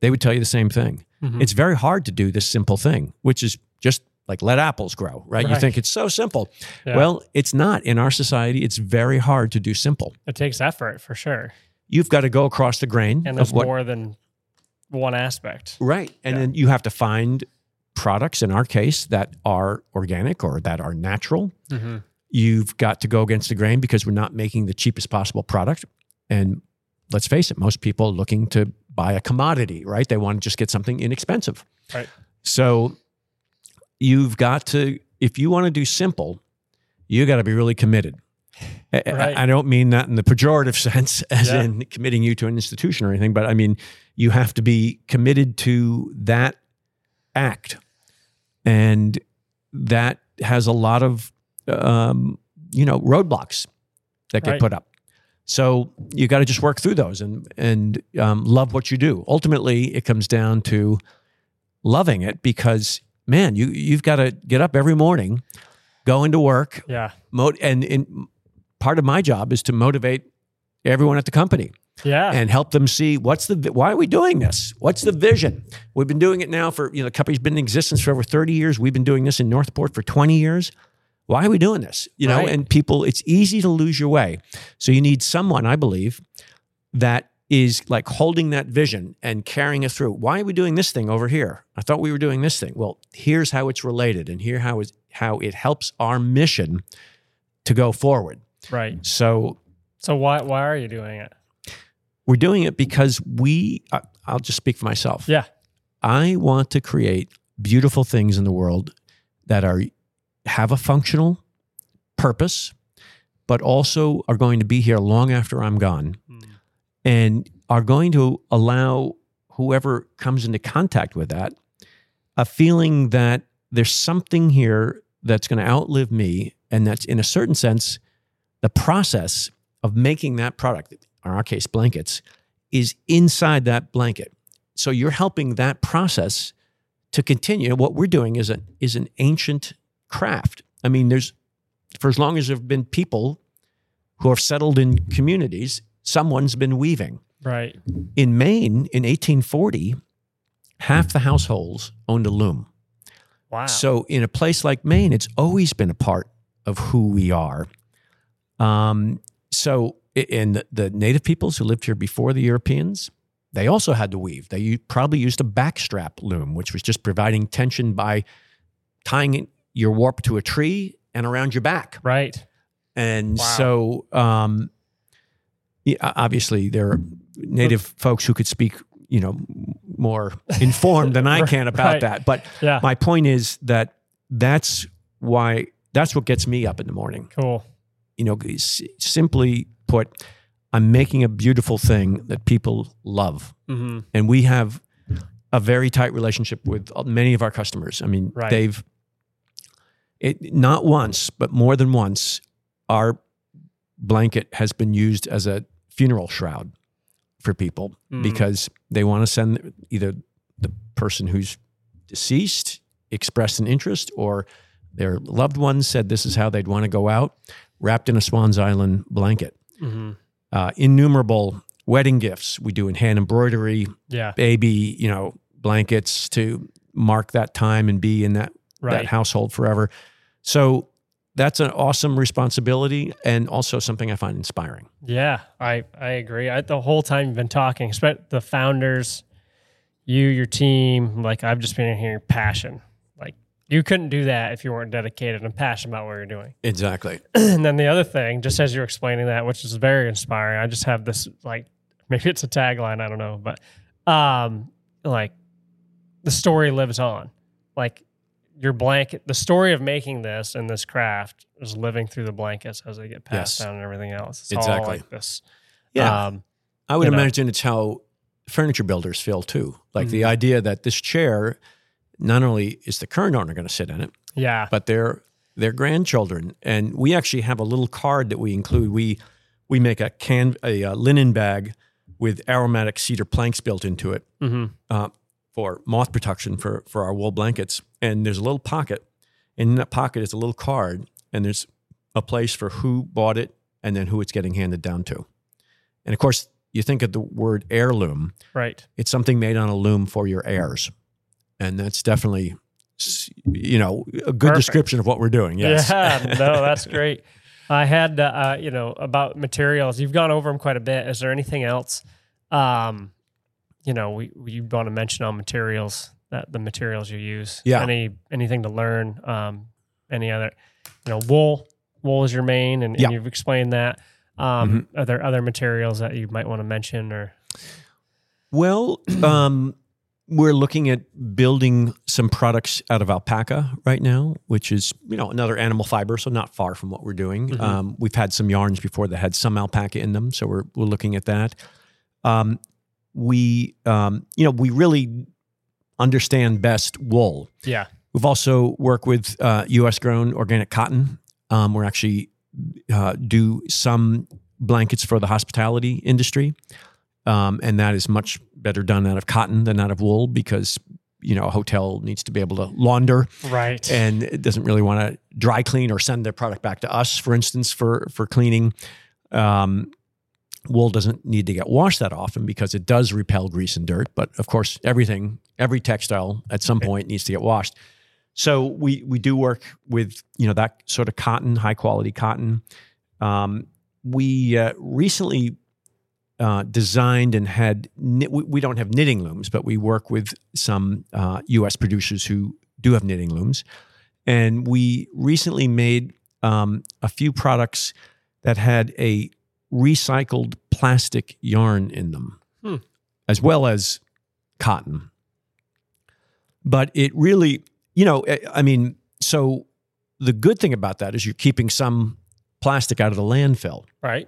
S2: they would tell you the same thing.
S1: hmm
S2: It's very hard to do this simple thing, which is just like let apples grow, right? You think it's so simple.
S1: Yeah.
S2: Well, it's not. In our society, it's very hard to do simple.
S1: it takes effort for sure.
S2: You've got to go across the grain
S1: And there's
S2: what
S1: more than one aspect.
S2: right, and
S1: Yeah.
S2: then you have to find products. In our case, that are organic or that are natural.
S1: hmm
S2: You've got to go against the grain because we're not making the cheapest possible product. And let's face it, most people are looking to buy a commodity, right? They want to just get something inexpensive.
S1: Right.
S2: So you've got to, if you want to do simple, you got to be really committed. I-
S1: Right.
S2: I, don't mean that in the pejorative *laughs* sense, as
S1: Yeah.
S2: in committing you to an institution or anything, but I mean, you have to be committed to that act. And that has a lot of, um, you know, roadblocks that get
S1: Right.
S2: put up. So you got to just work through those and and um, love what you do. Ultimately, it comes down to loving it because man, you you've got to get up every morning, go into work,
S1: Yeah.
S2: mot- and, and part of my job is to motivate everyone at the company
S1: Yeah.
S2: and help them see what's the why are we doing this? What's the vision? We've been doing it now for you know the company's been in existence for over thirty years. We've been doing this in Northport for twenty years. Why are we doing this? You know,
S1: Right.
S2: and people, it's easy to lose your way. So you need someone, I believe, that is like holding that vision and carrying it through. Why are we doing this thing over here? I thought we were doing this thing. Well, here's how it's related, and here how is how it helps our mission to go forward.
S1: Right.
S2: So
S1: So why why are you doing it?
S2: we're doing it because we. I- I'll just speak for myself.
S1: Yeah.
S2: I want to create beautiful things in the world that are have a functional purpose, but also are going to be here long after I'm gone
S1: Mm.
S2: and are going to allow whoever comes into contact with that a feeling that there's something here that's going to outlive me and that's in a certain sense the process of making that product in our case blankets is inside that blanket so you're helping that process to continue what we're doing is an is an ancient craft i mean there's for as long as there have been people who have settled in communities someone's been weaving
S1: Right.
S2: in Maine in 1840, half the households owned a loom.
S1: Wow.
S2: So in a place like Maine, it's always been a part of who we are. Um, so in the, the native peoples who lived here before the Europeans, they also had to weave. They probably used a backstrap loom, which was just providing tension by tying your warp to a tree and around your back.
S1: right.
S2: And
S1: Wow.
S2: so, um, obviously, there are native folks who could speak, you know, more informed than *laughs* I can about
S1: Right.
S2: that. But
S1: Yeah.
S2: my point is that that's why that's what gets me up in the morning.
S1: cool.
S2: You know, s- simply put, I'm making a beautiful thing that people love,
S1: hmm
S2: and we have a very tight relationship with many of our customers. I mean,
S1: Right.
S2: they've it not once, but more than once, our blanket has been used as a funeral shroud for people
S1: Mhm.
S2: because they want to send either the person who's deceased expressed an interest or their loved ones said this is how they'd want to go out wrapped in a swan's island blanket
S1: hmm
S2: uh, innumerable wedding gifts we do in hand embroidery
S1: Yeah.
S2: baby you know blankets to mark that time and be in that
S1: Right.
S2: that household forever so that's an awesome responsibility and also something i find inspiring
S1: Yeah, I I agree. I, the whole time you've been talking, especially the founders, you, your team, like I've just been hearing passion. You couldn't do that if you weren't dedicated and passionate about what you're doing. *clears throat*
S2: exactly
S1: and then the other thing, just as you're explaining that, which is very inspiring, I just have this like *laughs* maybe it's a tagline, I don't know, but um like the story lives on. Like your blanket, the story of making this and this craft is living through the blankets as they get passed
S2: Yes.
S1: down and everything else. It's all
S2: Exactly.
S1: like this.
S2: yeah
S1: Um,
S2: I would
S1: you know.
S2: imagine it's how furniture builders feel too. Like the
S1: Mhm.
S2: idea that this chair, not only is the current owner going to sit in it,
S1: yeah.
S2: but their their grandchildren. And we actually have a little card that we include. We we make a can a, uh linen bag with aromatic cedar planks built into it
S1: hmm
S2: uh, for moth protection for for our wool blankets. And there's a little pocket. And in that pocket is a little card, and there's a place for who bought it and then who it's getting handed down to. And of course, you think of the word heirloom.
S1: Right.
S2: It's something made on a loom for your heirs, and that's definitely, you know, a good
S1: Perfect.
S2: description of what we're doing. Yes.
S1: Yeah. *laughs* No, that's great. I had, uh, uh, you know, about materials. You've gone over them quite a bit. Is there anything else, um, you know, we, you want to mention on materials that the materials you use?
S2: Yeah.
S1: Any anything to learn? Um, any other, you know, wool. Wool is your main, and, and
S2: Yeah. Mm-hmm.
S1: you've explained that. Um, Are there other materials that you might want to mention or?
S2: Well, *clears throat* um, we're looking at building some products out of alpaca right now, which is you know another animal fiber, so not far from what we're doing.
S1: Mhm.
S2: Um, we've had some yarns before that had some alpaca in them, so we're we're looking at that. Um, we um, you know we really understand best wool.
S1: Yeah.
S2: We've also worked with uh, U.S. grown organic cotton. Um, we're actually uh, do some blankets for the hospitality industry, um, and that is much better done out of cotton than out of wool because you know a hotel needs to be able to launder
S1: Right.
S2: and it doesn't really want to dry clean or send their product back to us, for instance, for for cleaning. Um, wool doesn't need to get washed that often because it does repel grease and dirt. But of course, everything, every textile at some point needs to get washed. So we we do work with you know that sort of cotton, high quality cotton. Um, we uh, recently uh, designed and had knit, we, we don't have knitting looms, but we work with some uh, U.S. producers who do have knitting looms, and we recently made um, a few products that had a recycled plastic yarn in them,
S1: Hmm.
S2: as well as cotton. But it really, you know, I- I mean, so the good thing about that is you're keeping some plastic out of the landfill.
S1: right.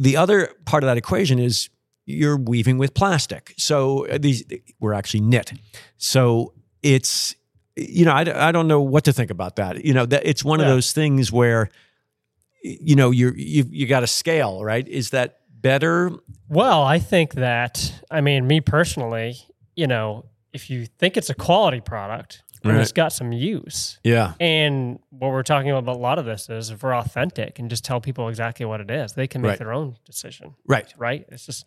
S2: The other part of that equation is you're weaving with plastic. So uh, these were actually knit. So it's you know I, I don't know what to think about that. You know that it's one
S1: Yeah.
S2: of those things where you know you're you you got a scale right. Is that better?
S1: Well, I think that, I mean, me personally, you know, if you think it's a quality product and
S2: Right.
S1: it's got some use,
S2: Yeah.
S1: and what we're talking about a lot of this is if we're authentic and just tell people exactly what it is, they can make
S2: Right.
S1: their own decision,
S2: Right.
S1: right? It's just,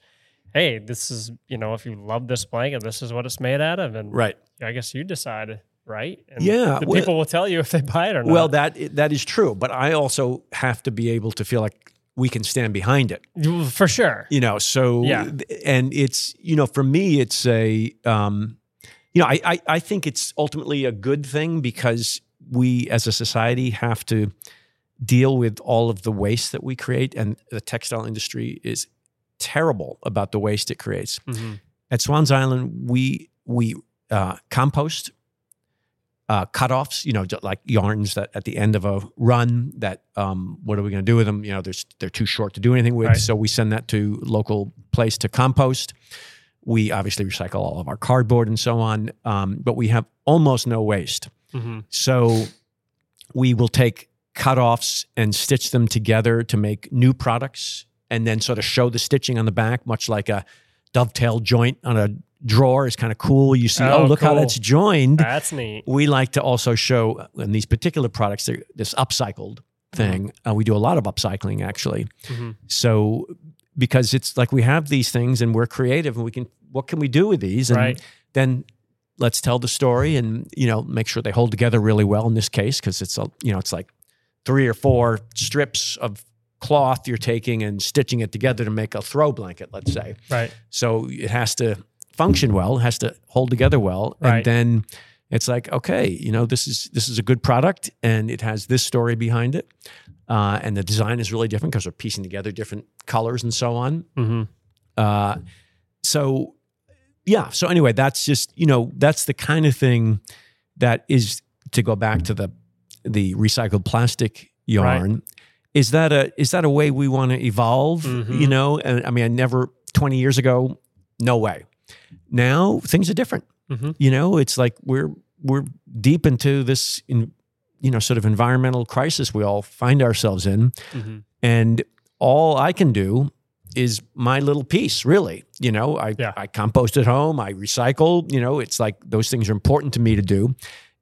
S1: hey, this is, you know, if you love this blanket, this is what it's made out of. And
S2: Right.
S1: I guess you decide, right? And
S2: Yeah,
S1: The
S2: well-
S1: people will tell you if they buy it or not.
S2: Well, that that is true, but I also have to be able to feel like we can stand behind it.
S1: For sure.
S2: you know so
S1: Yeah.
S2: and it's you know for me it's a um you know I, I i think it's ultimately a good thing because we as a society have to deal with all of the waste that we create and the textile industry is terrible about the waste it creates.
S1: Mhm.
S2: At Swans Island, we we uh, compost uh, cutoffs, you know, like yarns that at the end of a run that um, what are we going to do with them? You know, there's they're too short to do anything with,
S1: Right.
S2: so we send that to local place to compost. We obviously recycle all of our cardboard and so on, um, but we have almost no waste.
S1: Mhm.
S2: So we will take cutoffs and stitch them together to make new products and then sort of show the stitching on the back, much like a dovetail joint on a drawer is kind of cool. You see, oh,
S1: Oh,
S2: look how
S1: cool.
S2: that's joined.
S1: That's neat.
S2: We like to also show in these particular products this upcycled thing. Uh, we do a lot of upcycling actually.
S1: Mhm.
S2: So because it's like we have these things and we're creative and we can what can we do with these and
S1: Right.
S2: then let's tell the story and you know make sure they hold together really well in this case because it's a you know it's like three or four strips of cloth you're taking and stitching it together to make a throw blanket let's say
S1: Right.
S2: so it has to function well, it has to hold together well,
S1: Right.
S2: and then it's like, okay, you know, this is this is a good product, and it has this story behind it, uh, and the design is really different because we're piecing together different colors and so on.
S1: hmm
S2: Uh, so, yeah. So anyway, that's just you know that's the kind of thing that is to go back to the the recycled plastic yarn. Is that a is that a way we want to evolve?
S1: Mhm.
S2: You know, and I mean, I never twenty years ago, no way. Now things are different.
S1: Mhm.
S2: You know, it's like we're we're deep into this, in, you know, sort of environmental crisis we all find ourselves in,
S1: hmm
S2: and all I can do is my little piece. Really, you know, I
S1: Yeah.
S2: I compost at home, I recycle. You know, it's like those things are important to me to do,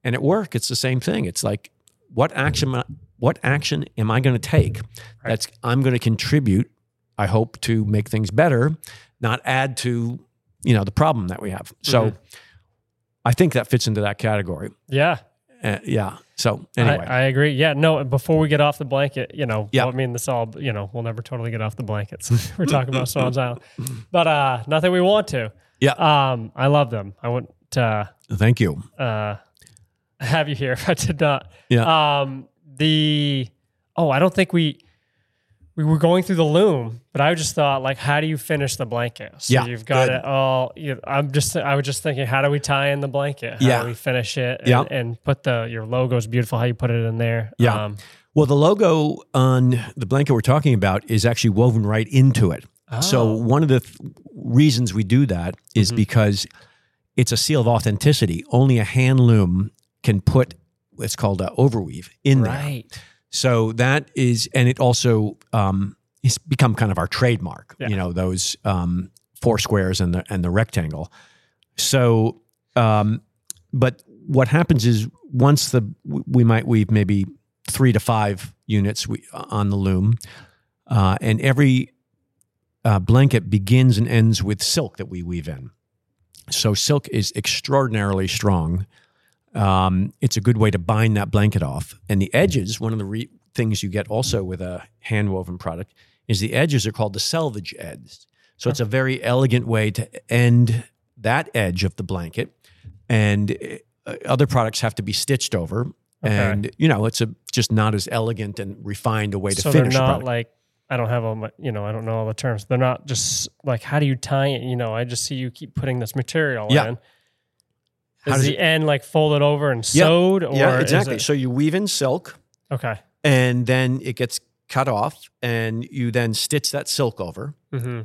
S2: and at work it's the same thing. It's like what action am I- what action am I going to take that's I'm going to contribute. I hope to make things better, not add to you know the problem that we have. So.
S1: Mhm.
S2: I think that fits into that category.
S1: Yeah.
S2: Uh, yeah. So anyway,
S1: I, I agree. Yeah, no. Before we get off the blanket, you know,
S2: Yeah.
S1: well, I mean, this all, you know, we'll never totally get off the blankets. *laughs* We're talking about Swans Island, but uh, nothing we want to.
S2: Yeah.
S1: Um, I love them. I want to. uh,
S2: thank you.
S1: uh, *laughs* have you here if I did not.
S2: Yeah.
S1: Um, the oh, I don't think we we were going through the loom, but I just thought like, how do you finish the blanket? So
S2: Yeah,
S1: you've got
S2: good.
S1: it all. You, I'm just I was just thinking, how do we tie in the blanket? How
S2: Yeah.
S1: do we finish it? And,
S2: Yeah.
S1: and put the your logo is beautiful. How you put it in there?
S2: Yeah.
S1: Um,
S2: Well, the logo on the blanket we're talking about is actually woven right into it. So one of the th- reasons we do that is
S1: Mhm.
S2: because it's a seal of authenticity. Only a hand loom can put what's called a overweave in there. So that is, and it also um, it's become kind of our trademark.
S1: Yeah.
S2: You know those um, four squares and the and the rectangle. So, um, but what happens is once the we might weave maybe three to five units we, on the loom, uh, and every uh, blanket begins and ends with silk that we weave in. So silk is extraordinarily strong. Um, it's a good way to bind that blanket off. And the edges, one of the re- things you get also with a hand woven product, is the edges are called the selvage edge. So it's a very elegant way to end that edge of the blanket. And uh, other products have to be stitched over.
S1: Okay.
S2: And, you know, it's a just not as elegant and refined a way to
S1: so they're not
S2: product.
S1: like I don't have all my, you know, I don't know all the terms. They're not just like how do you tie it? You know, I just see you keep putting this material
S2: Yeah.
S1: in.
S2: How
S1: Is
S2: does
S1: the end like folded over and
S2: Yeah.
S1: sewed, or
S2: yeah, exactly.
S1: it-
S2: So you weave in silk.
S1: okay.
S2: and then it gets cut off and you then stitch that silk over
S1: hmm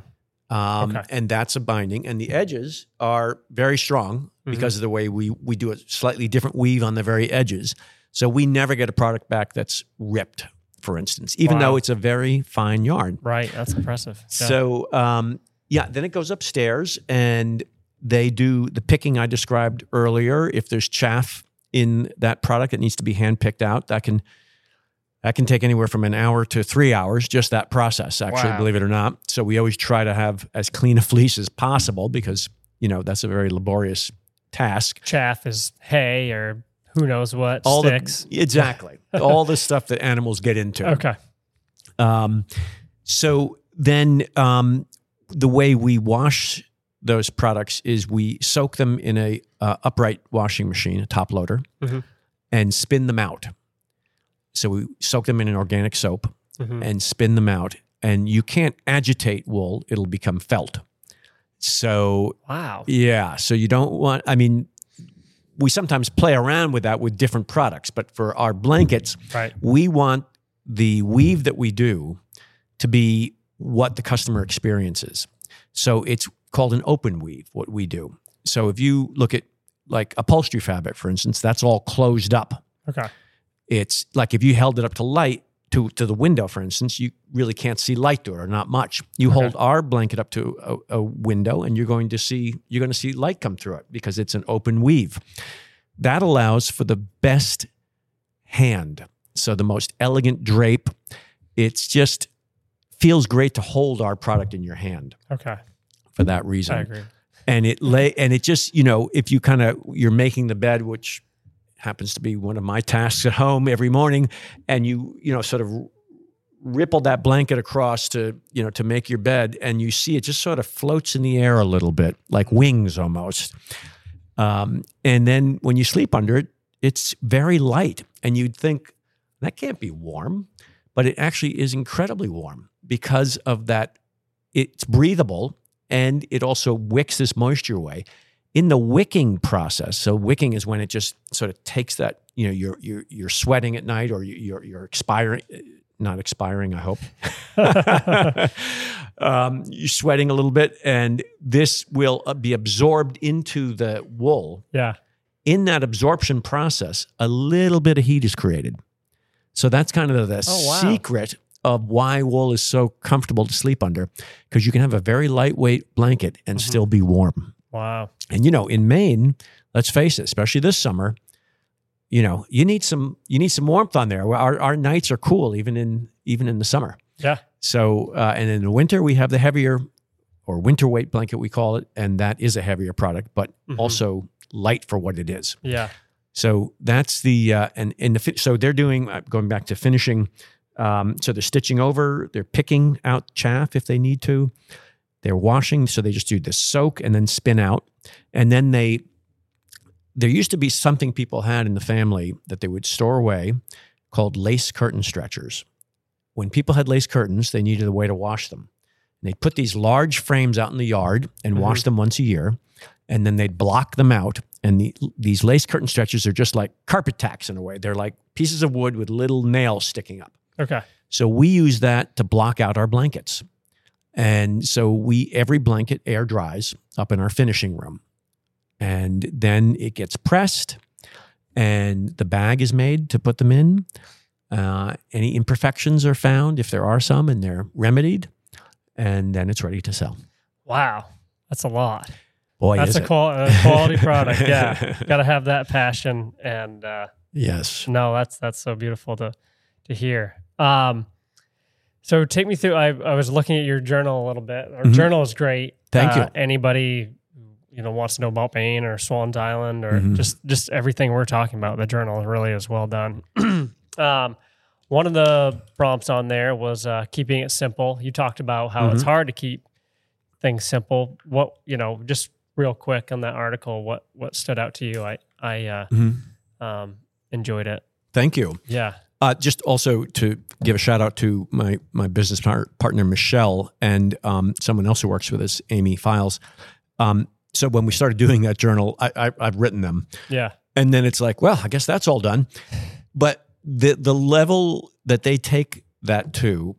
S2: um,
S1: Okay.
S2: and that's a binding and the edges are very strong
S1: Mhm.
S2: because of the way we we do a slightly different weave on the very edges so we never get a product back that's ripped for instance even
S1: Wow.
S2: though it's a very fine yarn
S1: Right. That's impressive. Yeah.
S2: so um, yeah, then it goes upstairs and they do the picking I described earlier. If there's chaff in that product that needs to be hand picked out, that can that can take anywhere from an hour to three hours. Just that process, actually,
S1: Wow.
S2: believe it or not. So we always try to have as clean a fleece as possible because you know that's a very laborious task.
S1: chaff is hay or who knows what
S2: All
S1: sticks.
S2: the *laughs* exactly all the stuff that animals get into. *laughs*
S1: okay.
S2: Um, so then um, the way we wash those products is we soak them in a uh, upright washing machine, a top loader,
S1: Mhm.
S2: and spin them out. So we soak them in an organic soap
S1: Mhm.
S2: and spin them out. and you can't agitate wool; it'll become felt. So
S1: Wow.
S2: yeah, so you don't want. I mean, we sometimes play around with that with different products, but for our blankets,
S1: Right.
S2: we want the weave that we do to be what the customer experiences. So it's called an open weave, what we do. So if you look at like upholstery fabric, for instance, that's all closed up.
S1: Okay.
S2: It's like if you held it up to light, to, to the window, for instance, you really can't see light through it or not much. You hold our blanket up to a, a window and you're going to see you're going to see light come through it because it's an open weave. That allows for the best hand. So the most elegant drape. It's just feels great to hold our product in your hand
S1: Okay.
S2: For that reason
S1: I agree.
S2: and it lay and it just you know if you kind of you're making the bed which happens to be one of my tasks at home every morning and you you know sort of ripple that blanket across to you know to make your bed and you see it just sort of floats in the air a little bit like wings almost um, and then when you sleep under it it's very light and you'd think that can't be warm but it actually is incredibly warm because of that it's breathable and it also wicks this moisture away in the wicking process so wicking is when it just sort of takes that you know you're you're, you're sweating at night or you're you're expiring not expiring i hope *laughs* um, you're sweating a little bit and this will uh, be absorbed into the wool
S1: Yeah.
S2: in that absorption process a little bit of heat is created so that's kind of the
S1: Oh, wow.
S2: secret of why wool is so comfortable to sleep under because you can have a very lightweight blanket and
S1: Mm-hmm.
S2: still be warm
S1: Wow.
S2: and you know, in Maine, let's face it, especially this summer, you know, you need some you need some warmth on there. Our our nights are cool even in even in the summer.
S1: Yeah.
S2: So uh, and in the winter we have the heavier or winter weight blanket we call it, and that is a heavier product, but
S1: Mhm.
S2: also light for what it is.
S1: Yeah.
S2: So that's the uh, and in the so they're doing uh, going back to finishing. Um, so they're stitching over, they're picking out chaff if they need to. They're washing, so they just do the soak and then spin out, and then they. There used to be something people had in the family that they would store away, called lace curtain stretchers. When people had lace curtains, they needed a way to wash them. And they'd put these large frames out in the yard and wash them once a year, and then they'd block them out. And the, these lace curtain stretchers are just like carpet tacks in a way. They're like pieces of wood with little nails sticking up.
S1: Okay.
S2: So we use that to block out our blankets. And so we every blanket air dries up in our finishing room. And then it gets pressed and the bag is made to put them in. Uh, any imperfections are found if there are some and they're remedied. And then it's ready to sell.
S1: Wow. That's a lot.
S2: Boy,
S1: That's a, qual- a quality *laughs* product. Yeah. Got to have that passion. And uh,
S2: yes.
S1: no, that's that's so beautiful to to hear. Um, so take me through. I, I was looking at your journal a little bit. Our
S2: Mhm.
S1: journal is great.
S2: Thank
S1: Uh,
S2: you.
S1: Anybody you know wants to know about Maine or Swans Island or
S2: Mhm.
S1: just just everything we're talking about. The journal really is well done. *clears throat* um, one of the prompts on there was uh, keeping it simple. You talked about how it's
S2: Mm-hmm.
S1: hard to keep things simple. What you know, just real quick on that article, what what stood out to you? I I uh,
S2: Mhm.
S1: um, enjoyed it.
S2: Thank you.
S1: Yeah.
S2: Uh, just also to give a shout out to my my business par- partner Michelle and um, someone else who works with us, Amy Files. Um, so when we started doing that journal, I, I, I've written them,
S1: Yeah.
S2: and then it's like, well, I guess that's all done. But the the level that they take that to,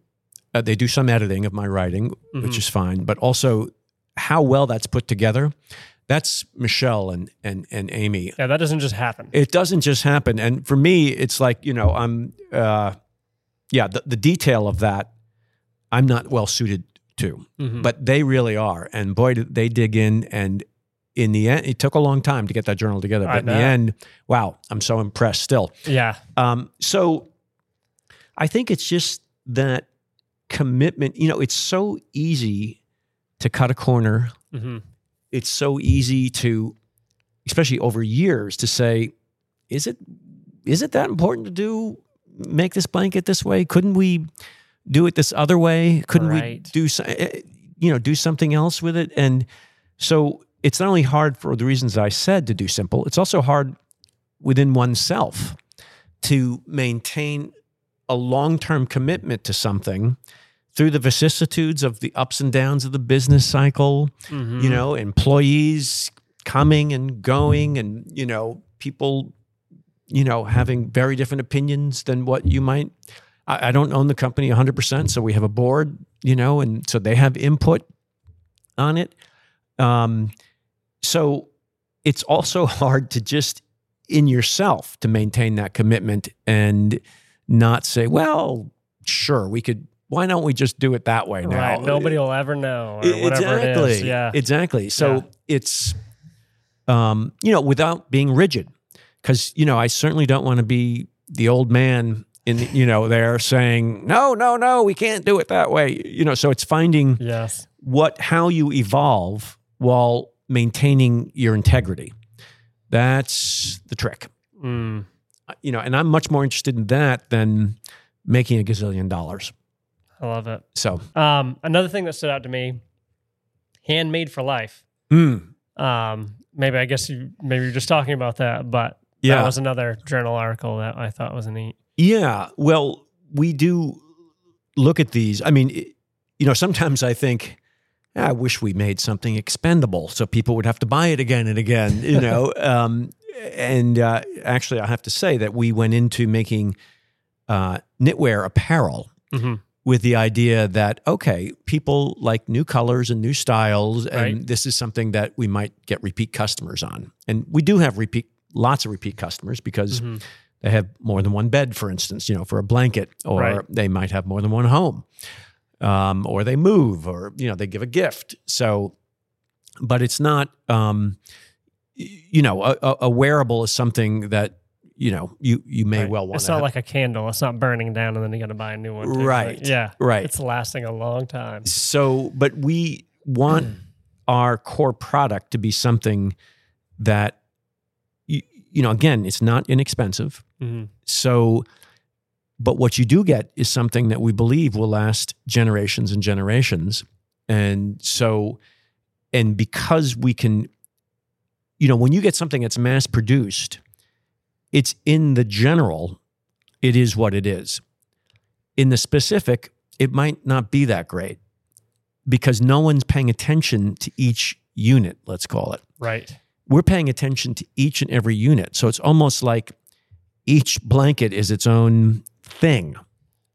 S2: uh, they do some editing of my writing, which is fine, but also how well that's put together. That's Michelle and and and Amy.
S1: Yeah, that doesn't just happen.
S2: It doesn't just happen. And for me, it's like, you know, I'm, uh, yeah, the, the detail of that, I'm not well suited to,
S1: Mhm.
S2: but they really are. And boy, they dig in. And in the end, it took a long time to get that journal together.
S1: I
S2: But in the end, wow, I'm so impressed still.
S1: yeah.
S2: Um, so I think it's just that commitment. You know, it's so easy to cut a corner
S1: hmm
S2: it's so easy to especially over years to say is it is it that important to do make this blanket this way? Couldn't we do it this other way? Couldn't we do eh, you know do something else with it? And so it's not only hard for the reasons i said to do simple it's also hard within oneself to maintain a long-term commitment to something through the vicissitudes of the ups and downs of the business cycle,
S1: Mhm.
S2: you know, employees coming and going and, you know, people, you know, having very different opinions than what you might. I, I don't own the company 100%. So we have a board, you know, and so they have input on it. Um, so it's also *laughs* hard to just in yourself to maintain that commitment and not say, well, sure, we could. Why don't we just do it that way now?
S1: right. Nobody will ever know or whatever
S2: exactly.
S1: it. Yeah.
S2: Exactly. So
S1: Yeah.
S2: it's, um, you know, without being rigid, because you know, I certainly don't want to be the old man in, you know, there saying, no, no, no, we can't do it that way. You know, so it's finding
S1: yes.
S2: what how you evolve while maintaining your integrity. That's the trick.
S1: Mm.
S2: You know, and I'm much more interested in that than making a gazillion dollars.
S1: I love it.
S2: So,
S1: Um, another thing that stood out to me, handmade for life.
S2: mm,
S1: Um, maybe I guess you maybe you're just talking about that, but
S2: yeah.
S1: that was another journal article that I thought was neat.
S2: Yeah, well, we do look at these. I mean, it- you know, sometimes I think, "Ah, I wish we made something expendable so people would have to buy it again and again, you *laughs* know. um, and uh, actually, I have to say that we went into making uh, knitwear apparel
S1: Mm-hmm.
S2: With the idea that, okay, people like new colors and new styles, and
S1: Right.
S2: this is something that we might get repeat customers on. And we do have repeat, lots of repeat customers because
S1: Mm-hmm.
S2: they have more than one bed, for instance, you know, for a blanket, or
S1: Right.
S2: they might have more than one home, um, or they move, or you know, they give a gift. So, but it's not, um, you know, a, a- a wearable is something that you know you you may
S1: Right.
S2: well want.
S1: It's not like a candle. It's not burning down and then you got to buy a new one. too.
S2: Right.
S1: Yeah.
S2: right.
S1: It's lasting a long time.
S2: So, but we want *clears throat* our core product to be something that, you, you know, again, it's not inexpensive.
S1: hmm
S2: So, but what you do get is something that we believe will last generations and generations. And so, and because we can, you know, when you get something that's mass produced, it's in the general, it is what it is. In the specific, it might not be that great because no one's paying attention to each unit, let's call it
S1: Right.
S2: we're paying attention to each and every unit. So it's almost like each blanket is its own thing,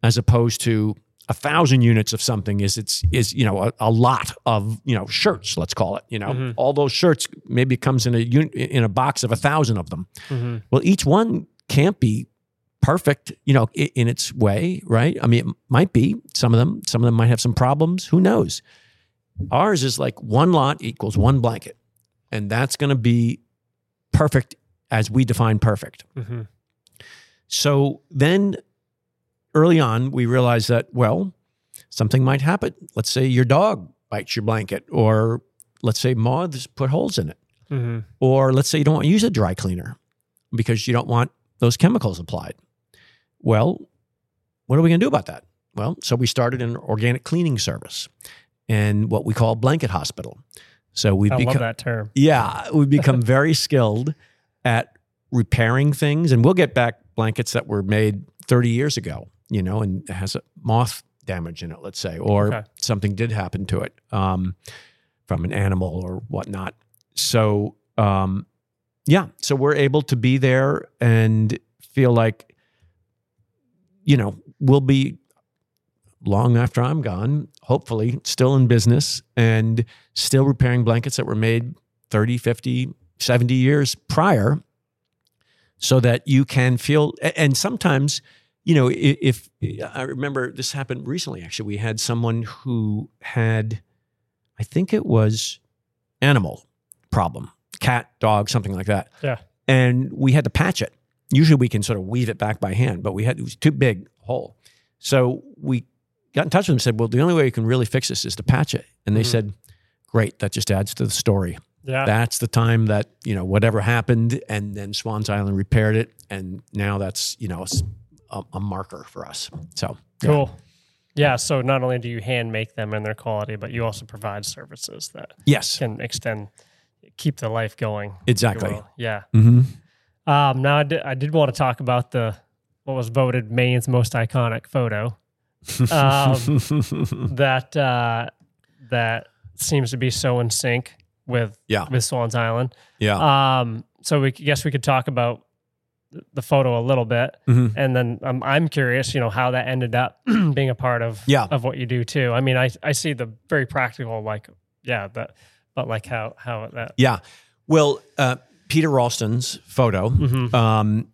S2: as opposed to a thousand units of something is it's is you know a, a lot of you know shirts. Let's call it. You know,
S1: Mhm.
S2: all those shirts maybe comes in a unit in a box of a thousand of them.
S1: hmm
S2: Well, each one can't be perfect, you know, i- in its way, right? I mean, it might be some of them. Some of them might have some problems. Who knows? Ours is like one lot equals one blanket, and that's going to be perfect as we define perfect.
S1: hmm
S2: So then, early on, we realized that well, something might happen. Let's say your dog bites your blanket, or let's say moths put holes in it.
S1: hmm
S2: Or let's say you don't want to use a dry cleaner because you don't want those chemicals applied. Well, what are we going to do about that? Well, so we started an organic cleaning service and what we call blanket hospital. So we've
S1: I love that term.
S2: yeah, we've become *laughs* very skilled at repairing things and we'll get back blankets that were made 30 years ago, you know, and has a moth damage in it, let's say, or
S1: Okay.
S2: something did happen to it um, from an animal or whatnot. So, um, yeah, so we're able to be there and feel like, you know, we'll be long after I'm gone, hopefully still in business and still repairing blankets that were made 30, 50, 70 years prior so that you can feel and sometimes you know i- if, i remember this happened recently actually we had someone who had i think it was animal problem cat dog something like that
S1: Yeah.
S2: and we had to patch it usually we can sort of weave it back by hand but we had it was too big hole so we got in touch with them and said well the only way you can really fix this is to patch it and they
S1: Mhm.
S2: said great that just adds to the story
S1: Yeah.
S2: that's the time that you know whatever happened and then swans island repaired it and now that's you know a, a marker for us so yeah.
S1: Cool. Yeah. So not only do you hand make them and their quality, but you also provide services that
S2: yes
S1: can extend, keep the life going.
S2: exactly.
S1: Yeah.
S2: hmm
S1: Um, now I did, I did want to talk about the what was voted Maine's most iconic photo. um, *laughs* that uh, that seems to be so in sync with
S2: Yeah.
S1: with Swans Island.
S2: Yeah.
S1: Um, so we guess we could talk about the photo a little bit,
S2: Mhm.
S1: and then I'm I'm curious, you know, how that ended up *clears throat* being a part of
S2: Yeah.
S1: of what you do too. I mean, I I see the very practical, like yeah, that, but like how how that
S2: Yeah. Well, uh, Peter Ralston's photo
S1: Mhm.
S2: um,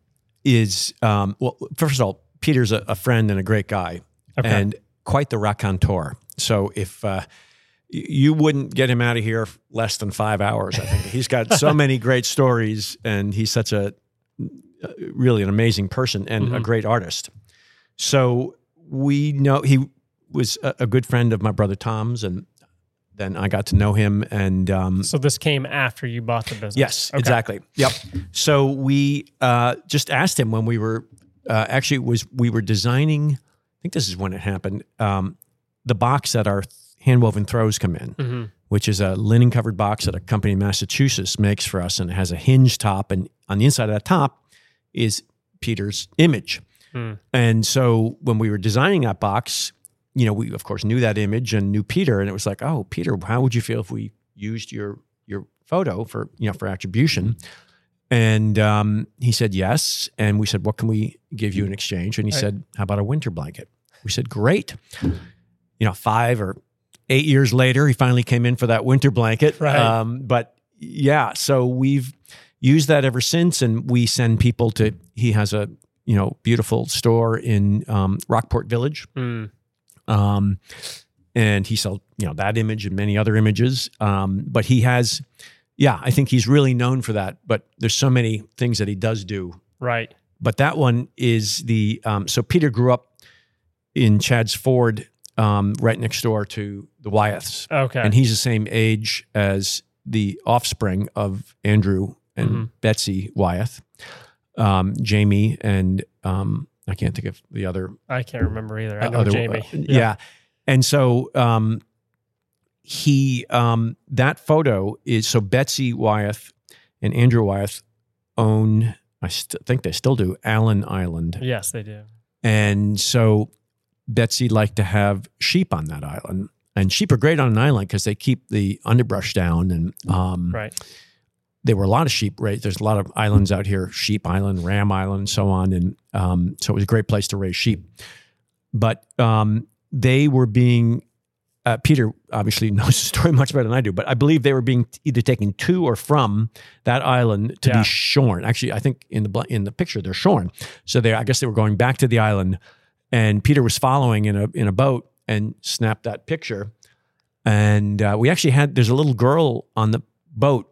S2: is, um, well, first of all, Peter's a, a friend and a great guy
S1: Okay.
S2: and quite the raconteur. So if uh, you wouldn't get him out of here less than five hours, I think. He's got so *laughs* many great stories and he's such a really an amazing person and a
S1: Mhm.
S2: great artist. So we know he was a, a good friend of my brother Tom's and then I got to know him and um,
S1: so this came after you bought the business.
S2: Yes,
S1: Okay.
S2: exactly. Yep. So we uh, just asked him when we were uh, actually it was we were designing. I think this is when it happened. Um, the box that our handwoven throws come in,
S1: hmm
S2: which is a linen covered box that a company in Massachusetts makes for us, and it has a hinge top, and on the inside of that top is Peter's image.
S1: Hmm.
S2: And so when we were designing that box, you know, we of course knew that image and knew Peter, and it was like, oh, Peter, how would you feel if we used your your photo for you know for attribution? And um, he said yes, and we said, what can we give you in exchange? And he
S1: Right.
S2: said, how about a winter blanket? We said, great. You know, five or eight years later, he finally came in for that winter blanket.
S1: Right.
S2: Um, but yeah, so we've used that ever since, and we send people to. He has a you know beautiful store in um, Rockport Village,
S1: Mm.
S2: um, and he sells you know that image and many other images. Um, but he has, yeah, I think he's really known for that. But there's so many things that he does do.
S1: Right.
S2: But that one is the um, so Peter grew up in Chadds Ford, um, right next door to the Wyeths
S1: Okay.
S2: and he's the same age as the offspring of Andrew and
S1: Mhm.
S2: Betsy Wyeth, um, Jamie, and um, I can't think of the other.
S1: I can't remember either. I know
S2: other
S1: Jamie.
S2: uh, yeah. and so um, he um, that photo is so Betsy Wyeth and Andrew Wyeth own. I st- think they still do Allen Island,
S1: Yes, they do.
S2: and so Betsy liked to have sheep on that island. And sheep are great on an island because they keep the underbrush down. And um,
S1: Right.
S2: There were a lot of sheep, right? There's a lot of islands out here Sheep Island, Ram Island, and so on. And um, so it was a great place to raise sheep. But um, they were being, uh, Peter obviously *laughs* knows the story much better than I do, but I believe they were being either taken to or from that island to
S1: Yeah.
S2: be shorn. Actually, I think in the in the picture they're shorn. So they, I guess they were going back to the island, and Peter was following in a in a boat and snapped that picture. And uh, we actually had there's a little girl on the boat,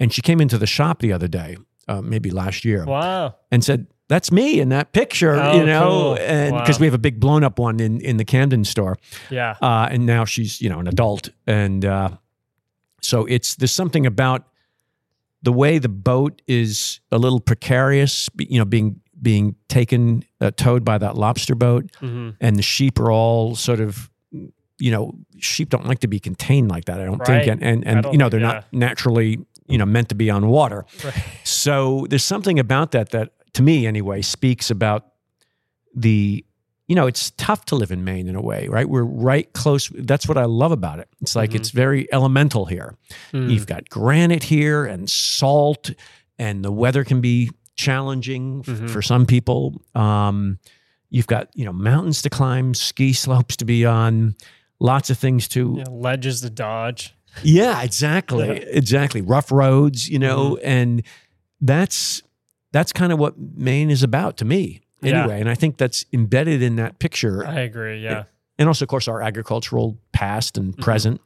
S2: and she came into the shop the other day, uh, maybe last year,
S1: Wow.
S2: and said, "That's me in that picture,"
S1: Oh,
S2: you know,
S1: cool.
S2: and because
S1: Wow.
S2: we have a big blown up one in in the Camden store,
S1: Yeah.
S2: uh, and now she's you know an adult, and uh, so it's there's something about the way the boat is a little precarious, you know, being being taken uh, towed by that lobster boat,
S1: hmm
S2: and the sheep are all sort of you know sheep don't like to be contained like that i don't
S1: Right.
S2: think and and, and you know they're
S1: yeah.
S2: not naturally you know meant to be on water
S1: Right.
S2: so there's something about that that to me anyway speaks about the you know it's tough to live in maine in a way right we're right close that's what i love about it it's like
S1: Mhm.
S2: it's very elemental here
S1: Mm.
S2: You've got granite here and salt, and the weather can be challenging f-
S1: Mhm.
S2: for some people. Um, you've got you know mountains to climb, ski slopes to be on, lots of things to.
S1: Yeah, ledges to dodge.
S2: Yeah, exactly,
S1: Yeah.
S2: exactly. Rough roads, you know, and that's that's kind of what Maine is about to me,
S1: Yeah.
S2: anyway. And I think that's embedded in that picture
S1: I agree. Yeah.
S2: and also of course our agricultural past and
S1: Mhm.
S2: present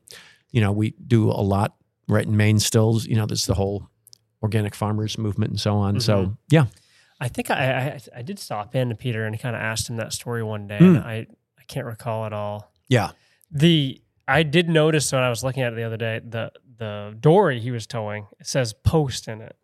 S2: you know we do a lot right in maine stills you know there's the whole organic farmers movement and so on so
S1: Mhm.
S2: yeah
S1: I think I, I I did stop in to Peter and kind of asked him that story one day.
S2: Hmm.
S1: And I I can't recall at all.
S2: yeah
S1: The I did notice when I was looking at it the other day the the dory he was towing it says post in it,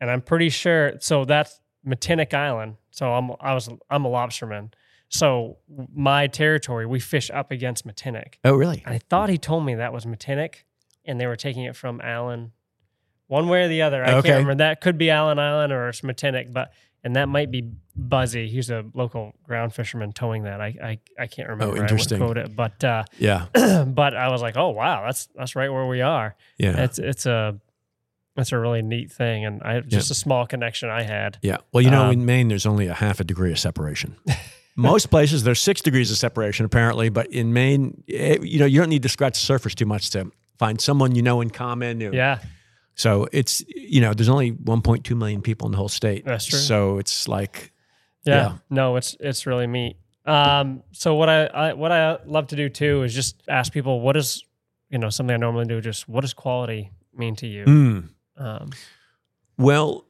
S1: and I'm pretty sure. So that's Matinic Island. So I'm I was I'm a lobsterman. So my territory we fish up against Matinic.
S2: oh really
S1: I thought he told me that was Matinic, and they were taking it from Allen one way or the other. I
S2: Okay.
S1: can't remember. That could be Allen Island or Smetanic, but and that might be Buzzy. He's a local ground fisherman towing that. I I, I can't remember.
S2: Oh, interesting.
S1: I wouldn't quote it, but uh,
S2: Yeah. *clears throat*
S1: but I was like, oh wow, that's that's right where we are.
S2: Yeah.
S1: It's it's a it's a really neat thing, and I just a small connection I had.
S2: Yeah. Well, you know,
S1: Um,
S2: in Maine, there's only a half a degree of separation. *laughs* Most places there's six degrees of separation apparently, but in Maine, eh, you know, you don't need to scratch the surface too much to find someone you know in common. know.
S1: Yeah,
S2: So it's you know, there's only 1.2 million people in the whole state.
S1: That's true.
S2: So it's like,
S1: yeah,
S2: Yeah.
S1: No, it's it's really neat. Um, so what I, I what I love to do too is just ask people what is you know something I normally do. Just what does quality mean to you?
S2: mm,
S1: Um,
S2: well,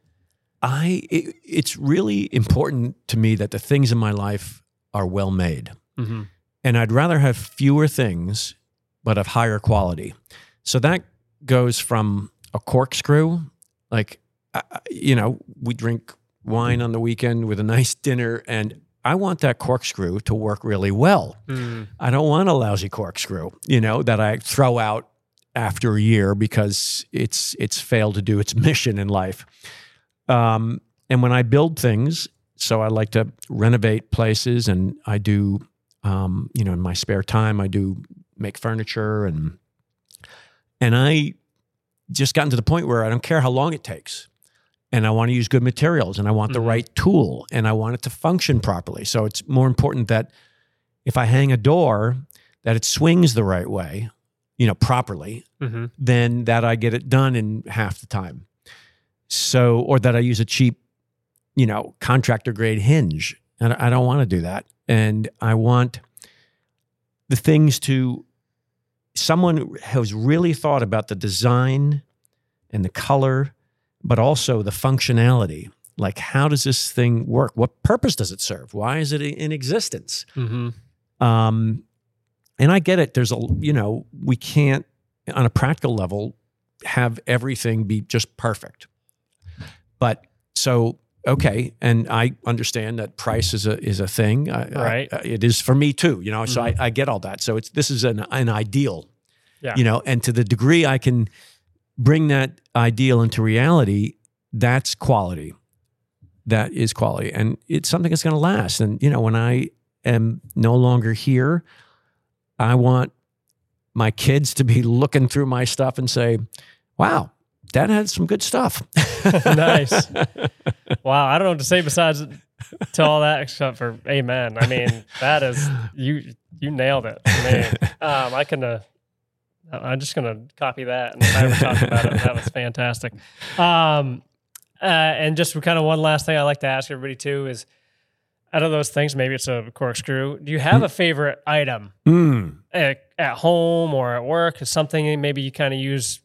S2: I it, it's really important to me that the things in my life are well made.
S1: mhm.
S2: and I'd rather have fewer things but of higher quality. So that goes from a corkscrew, like I- you know, we drink wine on the weekend with a nice dinner, and I want that corkscrew to work really well.
S1: Mm,
S2: I don't want a lousy corkscrew, you know, that I throw out after a year because it's it's failed to do its mission in life. Um, and when I build things, so I like to renovate places, and I do, um, you know, in my spare time, I do make furniture, and and I just gotten to the point where I don't care how long it takes. And I want to use good materials and I want the
S1: Mhm.
S2: right tool and I want it to function properly. So it's more important that if I hang a door, that it swings the right way, you know, properly,
S1: mhm.
S2: then that I get it done in half the time. So, or that I use a cheap, you know, contractor grade hinge. And I don't want to do that. And I want the things to, someone has really thought about the design and the color, but also the functionality. Like, how does this thing work? What purpose does it serve? Why is it in existence?
S1: Mhm.
S2: Um, and I get it. There's a, you know, we can't, on a practical level, have everything be just perfect. But so, okay. And I understand that price is a, is a thing. I- I-
S1: Right. Mm-hmm.
S2: it is for me too, you know, so I, I get all that. So it's, this is an, an ideal,
S1: Yeah.
S2: you know, and to the degree I can bring that ideal into reality, that's quality. That is quality. And it's something that's going to last. And, you know, when I am no longer here, I want my kids to be *laughs* looking through my stuff and say, wow, dad had some good stuff. *laughs*
S1: Nice. *laughs* Wow, I don't know what to say besides to all that except for amen. I mean, that is you you nailed it. Man, um, I can. Uh, I'm just gonna copy that and I ever talk about it. That was fantastic. Um, uh, and just kind of one last thing I like to ask everybody too is, out of those things, maybe it's a corkscrew. Do you have a favorite item
S2: Mm.
S1: at, at home or at work? Is something maybe you kind of use?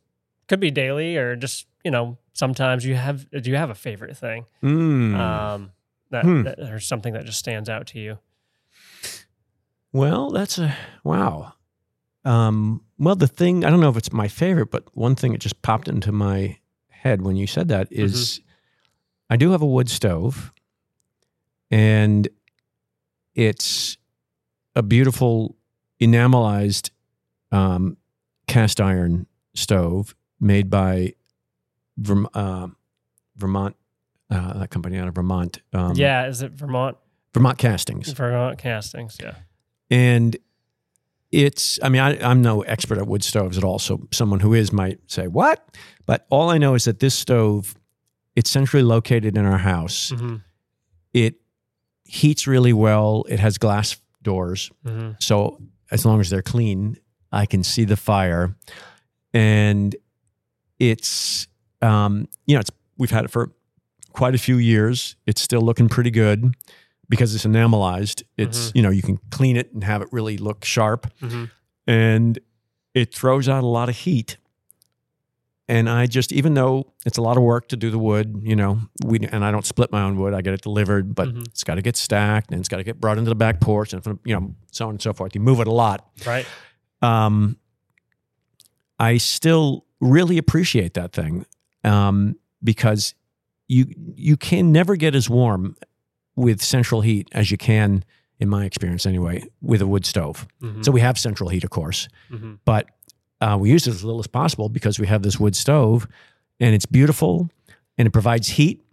S1: Could be daily or just you know sometimes you have. Do you have a favorite thing?
S2: Mm.
S1: um, that,
S2: Hmm.
S1: that or something that just stands out to you.
S2: Well, that's a wow. Um, well, the thing I don't know if it's my favorite, but one thing that just popped into my head when you said that is I do have a wood stove, and it's a beautiful enamelized um, cast iron stove made by Verm- uh, Vermont, uh, that company out of Vermont. Um,
S1: yeah, is it Vermont?
S2: Vermont Castings.
S1: Vermont Castings? Yeah,
S2: and it's i mean I, i'm no expert at wood stoves at all so someone who is might say what? But all i know is that this stove it's centrally located in our house.
S1: Hmm
S2: it heats really well. It has glass doors.
S1: Hmm
S2: so as long as they're clean i can see the fire. And it's um you know it's we've had it for quite a few years. It's still looking pretty good because it's enamelized it's you know you can clean it and have it really look sharp.
S1: Hmm
S2: and it throws out a lot of heat. And i just even though it's a lot of work to do the wood you know we and i don't split my own wood. I get it delivered but
S1: Mhm.
S2: it's got to get stacked and it's got to get brought into the back porch and from- you know so on and so forth. You move it a lot.
S1: Right.
S2: um, I still really appreciate that thing um, because you you can never get as warm with central heat as you can, in my experience anyway, with a wood stove.
S1: Mhm.
S2: So we have central heat, of course,
S1: Mhm.
S2: but uh, we use it as little as possible because we have this wood stove, and it's beautiful and it provides heat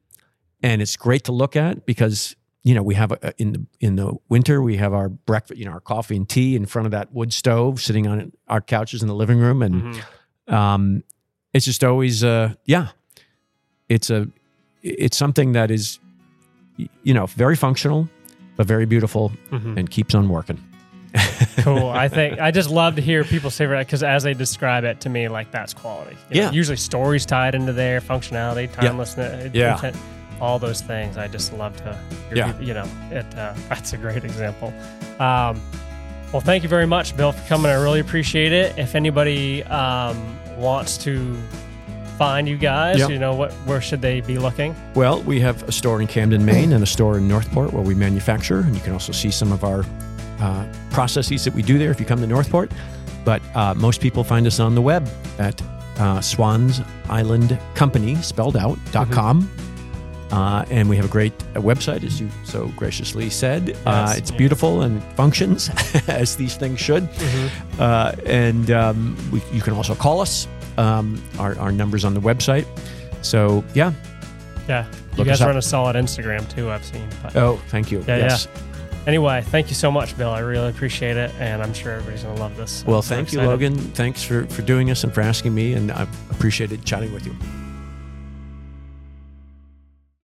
S2: and it's great to look at because you know we have a, in the in the winter we have our breakfast you know our coffee and tea in front of that wood stove sitting on our couches in the living room and
S1: Mhm.
S2: Um, it's just always uh, yeah it's a it's something that is you know very functional but very beautiful
S1: Mhm.
S2: and keeps on working
S1: cool. I think *laughs* I just love to hear people say that because as they describe it to me, like that's quality. You know,
S2: Yeah.
S1: usually stories tied into there, functionality, timelessness,
S2: Yeah.
S1: intent, all those things. I just love to. Hear
S2: Yeah.
S1: people- You know, it. Uh, *laughs* that's a great example. Um, well, thank you very much, Bill, for coming. I really appreciate it. If anybody um, wants to find you guys,
S2: Yeah.
S1: you know, what where should they be looking?
S2: Well, we have a store in Camden, Maine, and a store in Northport where we manufacture, and you can also see some of our uh, processes that we do there if you come to Northport. But uh, most people find us on the web at uh, Swans Island Company, spelled out, dot com. Uh, and we have a great uh, website, as you so graciously said. Uh,
S1: Yes.
S2: it's beautiful and functions *laughs* as these things should. Uh, and um, we, you can also call us. Um, our, our numbers on the website. So yeah,
S1: Yeah, you
S2: Look
S1: guys run a solid Instagram too. I've seen. But
S2: Oh, thank you.
S1: Yeah,
S2: yes.
S1: Anyway, thank you so much, Bill. I really appreciate it, and I'm sure everybody's gonna love this.
S2: Well,
S1: I'm so
S2: thank you. Logan. Thanks for, for doing this and for asking me, and I've appreciated chatting with you.